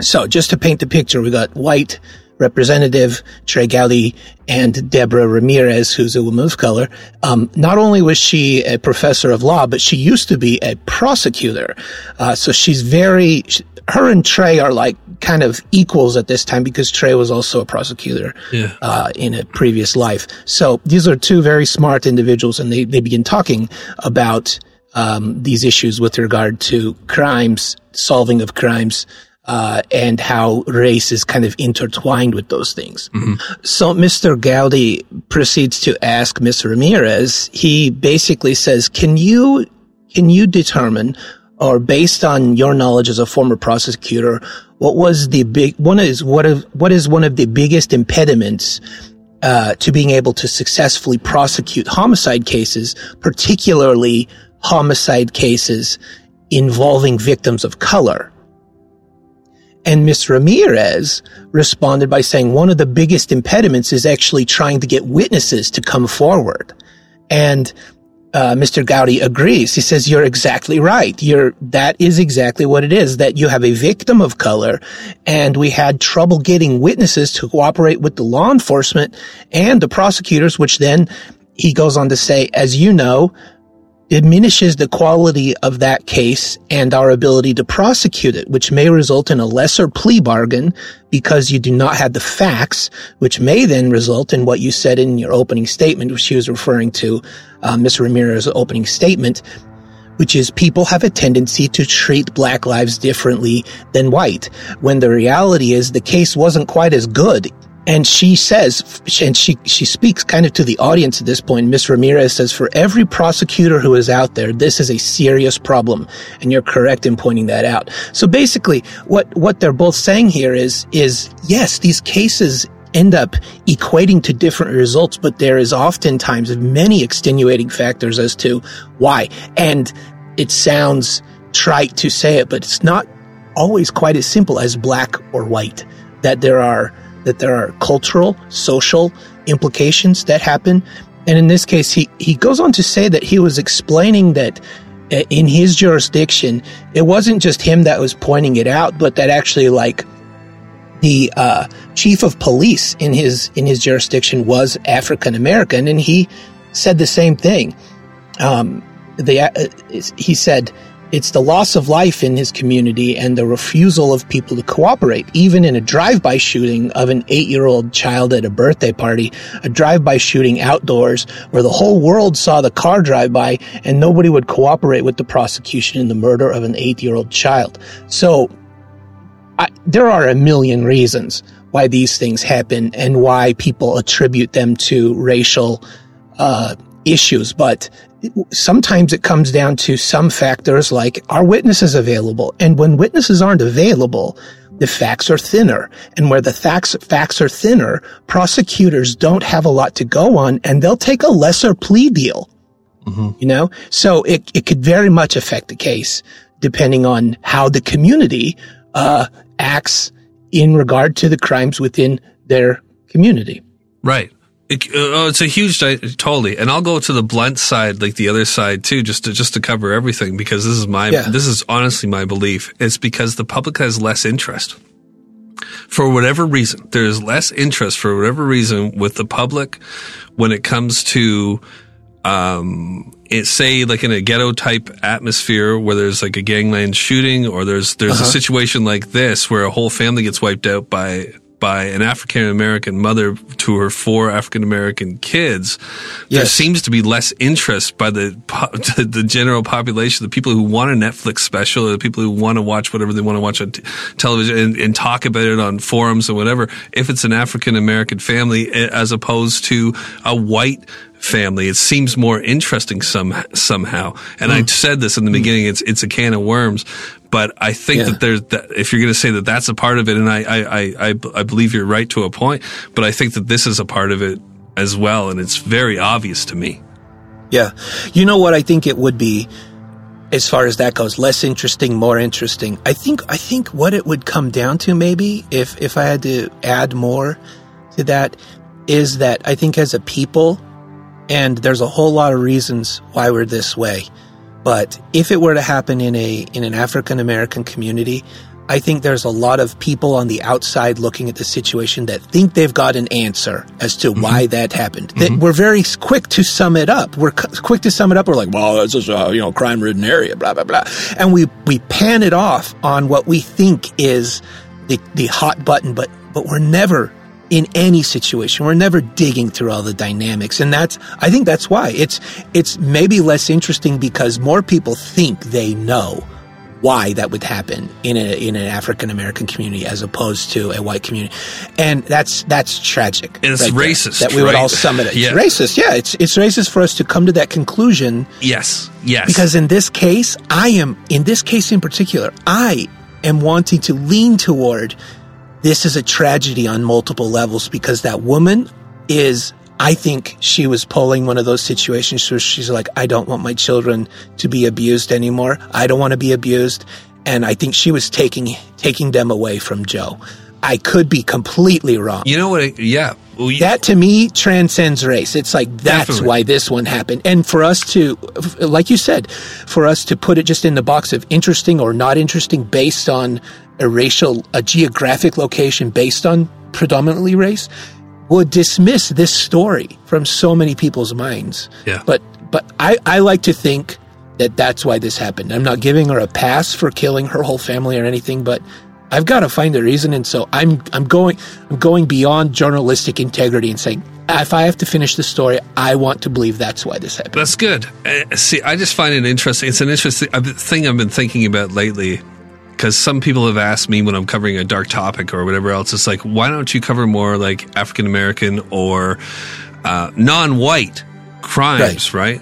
So, just to paint the picture, we got white representative Trey Gowdy and Deborah Ramirez, who's a woman of color. Um, not only was she a professor of law, but she used to be a prosecutor. Uh, so she's very, her and Trey are like kind of equals at this time because Trey was also a prosecutor Yeah. uh, in a previous life. So these are two very smart individuals, and they, they begin talking about um, these issues with regard to crimes, solving of crimes, uh, and how race is kind of intertwined with those things. So Mr. Gowdy proceeds to ask Ms. Ramirez. He basically says, "Can you can you determine, or based on your knowledge as a former prosecutor, what was the big one is what of what is one of the biggest impediments uh, to being able to successfully prosecute homicide cases, particularly homicide cases involving victims of color?" And Miss Ramirez responded by saying one of the biggest impediments is actually trying to get witnesses to come forward. And uh, Mr. Gowdy agrees. He says, you're exactly right. You're, that is exactly what it is, that you have a victim of color and we had trouble getting witnesses to cooperate with the law enforcement and the prosecutors, which then he goes on to say, as you know, diminishes the quality of that case and our ability to prosecute it, which may result in a lesser plea bargain because you do not have the facts, which may then result in what you said in your opening statement, which she was referring to uh, Ms. Ramirez's opening statement, which is people have a tendency to treat black lives differently than white, when the reality is the case wasn't quite as good. And she says, and she, she speaks kind of to the audience at this point. Miss Ramirez says, for every prosecutor who is out there, this is a serious problem. And you're correct in pointing that out. So basically, what, what they're both saying here is, is yes, these cases end up equating to different results, but there is oftentimes many extenuating factors as to why. And it sounds trite to say it, but it's not always quite as simple as black or white. That there are that there are cultural, social implications that happen. And in this case, he, he goes on to say that he was explaining that uh, in his jurisdiction, it wasn't just him that was pointing it out, but that actually like the uh, chief of police in his in his jurisdiction was African American, and he said the same thing. Um, the uh, he said it's the loss of life in his community and the refusal of people to cooperate, even in a drive-by shooting of an eight-year-old child at a birthday party, a drive-by shooting outdoors where the whole world saw the car drive by and nobody would cooperate with the prosecution in the murder of an eight-year-old child. So I, there are a million reasons why these things happen and why people attribute them to racial uh, issues, but sometimes it comes down to some factors like are witnesses available? And when witnesses aren't available, the facts are thinner. And where the facts, facts are thinner, prosecutors don't have a lot to go on and they'll take a lesser plea deal. You know? So it, it could very much affect the case depending on how the community, uh, acts in regard to the crimes within their community. Right. It, uh, oh, it's a huge, totally. And I'll go to the blunt side, like the other side too, just to, just to cover everything because this is my, Yeah. this is honestly my belief. It's because the public has less interest. For whatever reason, there's less interest for whatever reason with the public when it comes to, um, it say like in a ghetto type atmosphere where there's like a gangland shooting or there's there's a Uh-huh. situation like this where a whole family gets wiped out by by an African American mother to her four African American kids, there seems to be less interest by the po- (laughs) the general population, the people who want a Netflix special, or the people who want to watch whatever they want to watch on t- television and, and talk about it on forums and whatever. If it's an African American family eh, as opposed to a white family, it seems more interesting some somehow. And I hmm. said this in the hmm. beginning; it's it's a can of worms. But I think Yeah. that there's that if you're going to say that that's a part of it, and I, I, I, I, I believe you're right to a point, but I think that this is a part of it as well, and it's very obvious to me. Yeah. You know what I think it would be as far as that goes, less interesting, more interesting. I think I think what it would come down to maybe if if I had to add more to that is that I think as a people and there's a whole lot of reasons why we're this way. But if it were to happen in a in an African American community, I think there's a lot of people on the outside looking at the situation that think they've got an answer as to why mm-hmm. that happened. That mm-hmm. we're very quick to sum it up. We're cu- quick to sum it up. We're like, well, it's just a you know crime-ridden area, blah blah blah, and we we pan it off on what we think is the the hot button, but but we're never in any situation. We're never digging through all the dynamics. And that's, I think that's why it's, it's maybe less interesting because more people think they know why that would happen in a, in an African American community as opposed to a white community. And that's, that's tragic. And it's right there, racist, That we would right? all sum it. (laughs) It's Yeah. racist. Yeah. It's, it's racist for us to come to that conclusion Yes, yes. because in this case, I am, in this case in particular, I am wanting to lean toward this is a tragedy on multiple levels because that woman is, I think she was pulling one of those situations where she's like, I don't want my children to be abused anymore. I don't want to be abused. And I think she was taking, taking them away from Joe. I could be completely wrong. you know what? it- yeah. Well, That to me transcends race. It's like that's Definitely. why this one happened. And for us to, like you said, for us to put it just in the box of interesting or not interesting based on a racial, a geographic location based on predominantly race would dismiss this story from so many people's minds. Yeah. But, but I, I like to think that that's why this happened. I'm not giving her a pass for killing her whole family or anything, but I've got to find a reason. And so I'm, I'm going, I'm going beyond journalistic integrity and saying, if I have to finish the story, I want to believe that's why this happened. That's good. Uh, see, I just find it interesting. It's an interesting thing I've been thinking about lately because some people have asked me when I'm covering a dark topic or whatever else. It's like, why don't you cover more like African American or uh, non-white crimes, right?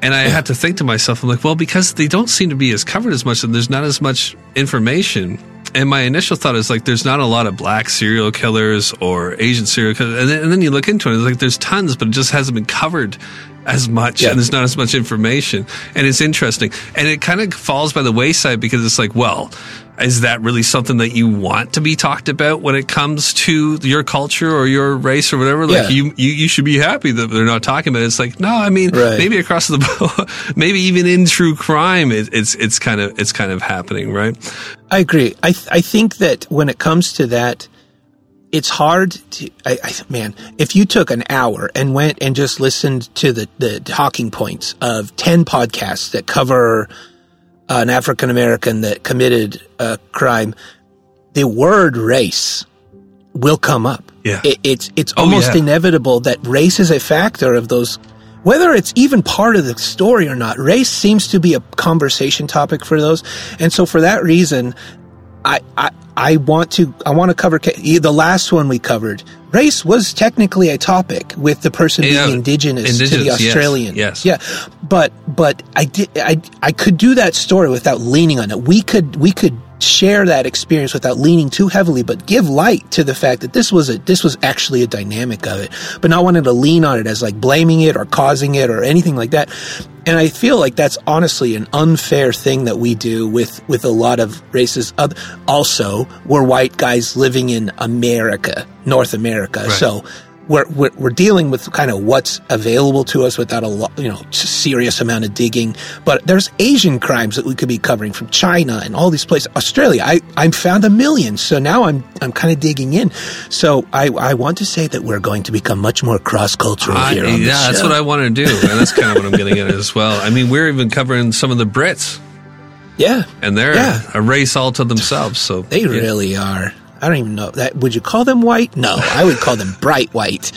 And I had to think to myself, I'm like, well, because they don't seem to be as covered as much, and there's not as much information. And my initial thought is like, there's not a lot of black serial killers or Asian serial killers. And then, and then you look into it, it's like there's tons, but it just hasn't been covered as much, Yeah. and there's not as much information. And it's interesting, and it kind of falls by the wayside because it's like, well, is that really something that you want to be talked about when it comes to your culture or your race or whatever? Like Yeah. you, you, you should be happy that they're not talking about it. It's like, no, I mean, Right. maybe across the, (laughs) maybe even in true crime, it, it's, it's kind of, it's kind of happening, right? I agree. I th- I think that when it comes to that, it's hard to. I, I man, if you took an hour and went and just listened to the the talking points of ten podcasts that cover an African American that committed a crime, the word race will come up. Yeah. It, it's it's Oh, almost yeah. inevitable that race is a factor of those. Whether it's even part of the story or not, race seems to be a conversation topic for those. And so for that reason, I, I, I want to, I want to cover the last one we covered. Race was technically a topic with the person Yeah, being indigenous, to indigenous, the yes, Australian. yes. Yeah. But, but I did I I could do that story without leaning on it. We could we could share that experience without leaning too heavily, but give light to the fact that this was a this was actually a dynamic of it, but not wanting to lean on it as like blaming it or causing it or anything like that. And I feel like that's honestly an unfair thing that we do with with a lot of races. Also, we're white guys living in America, North America, Right. so we're, we're, we're dealing with kind of what's available to us without a lot, you know, serious amount of digging. But there's Asian crimes that we could be covering from China and all these places. Australia, I, I found a million. So now I'm, I'm kind of digging in. So I, I want to say that we're going to become much more cross cultural here. yeah, that's show. what I want to do, and that's kind of what I'm getting at as well. I mean, we're even covering some of the Brits, Yeah. and they're Yeah. a race all to themselves. So They really are. I don't even know that. Would you call them white? No, I would call them bright white.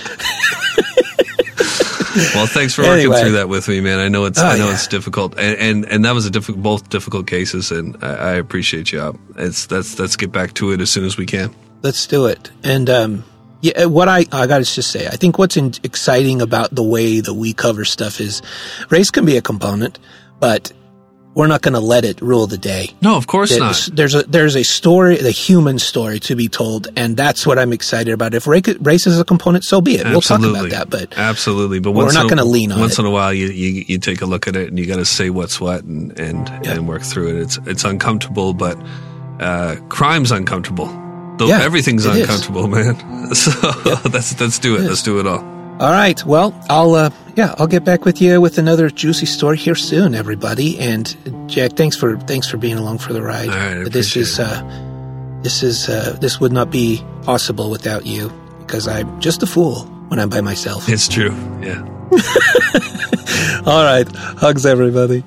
Well, thanks for working Anyway. through that with me, man. I know it's Oh, I know yeah. it's difficult, and and, and that was a difficult, both difficult cases, and I, I appreciate you. It's that's let's get back to it as soon as we can. Let's do it. And um, yeah, what I I got to just say, I think what's in, exciting about the way that we cover stuff is race can be a component, but we're not going to let it rule the day. No, of course There's- not. There's a there's a story, the human story to be told, and that's what I'm excited about. If race is a component, so be it. We'll talk about that, but absolutely, but we're not gonna lean on Once it. in a while, you, you you take a look at it, and you got to say what's what, and and and work through it. It's it's uncomfortable, but uh, crime's uncomfortable. Though Yeah, everything's it is. uncomfortable, man. (laughs) So (laughs) let's let's do it. Let's do it all. All right. Well, I'll uh, yeah, I'll get back with you with another juicy story here soon, everybody. And Jack, thanks for thanks for being along for the ride. All right, I this is uh, this is uh, this would not be possible without you because I'm just a fool when I'm by myself. It's true. Yeah. (laughs) All right. Hugs, everybody.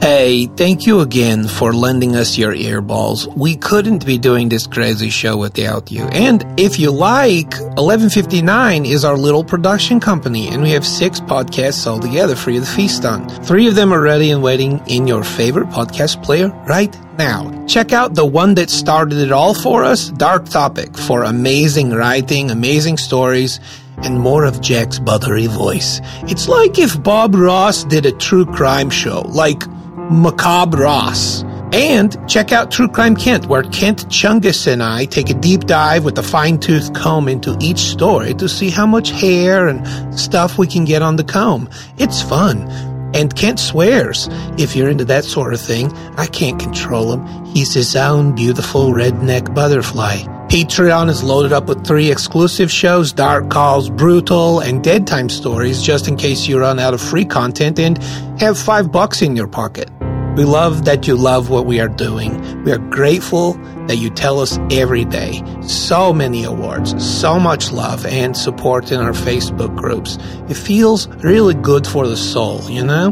Hey, thank you again for lending us your earballs. We couldn't be doing this crazy show without you. And if you like, 1159 is our little production company, and we have six podcasts all together for you to feast on. Three of them are ready and waiting in your favorite podcast player right now. Check out the one that started it all for us, Dark Topic, for amazing writing, amazing stories, and more of Jack's buttery voice. It's like if Bob Ross did a true crime show, like Macabre Ross. And check out True Crime Kent, where Kent Chungus and I take a deep dive with a fine tooth comb into each story to see how much hair and stuff we can get on the comb. It's fun. And Kent swears. If you're into that sort of thing, I can't control him. He's his own beautiful redneck butterfly. Patreon is loaded up with three exclusive shows, Dark Calls, Brutal, and Dead Time Stories, just in case you run out of free content and have five bucks in your pocket. We love that you love what we are doing. We are grateful that you tell us every day. So many awards, so much love and support in our Facebook groups. It feels really good for the soul, you know?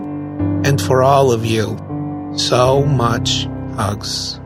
And for all of you, so much hugs.